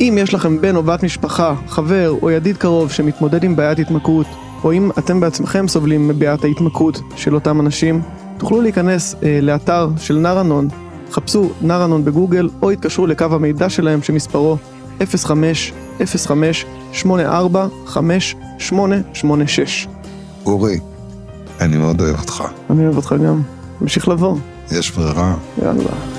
אם יש לכם בן או בת משפחה, חבר או ידיד קרוב שמתמודד עם בעיית התמכרות, או אם אתם בעצמכם סובלים מבעיית ההתמכרות של אותם אנשים, תוכלו להיכנס אה, לאתר של נרנון, חפשו נרנון בגוגל או התקשרו לקו המידע שלהם שמספרו 05-05-84-5886. אורי, אני מאוד אוהב אותך. אני אוהב אותך גם. המשיך לבוא. יש ברירה. יאללה.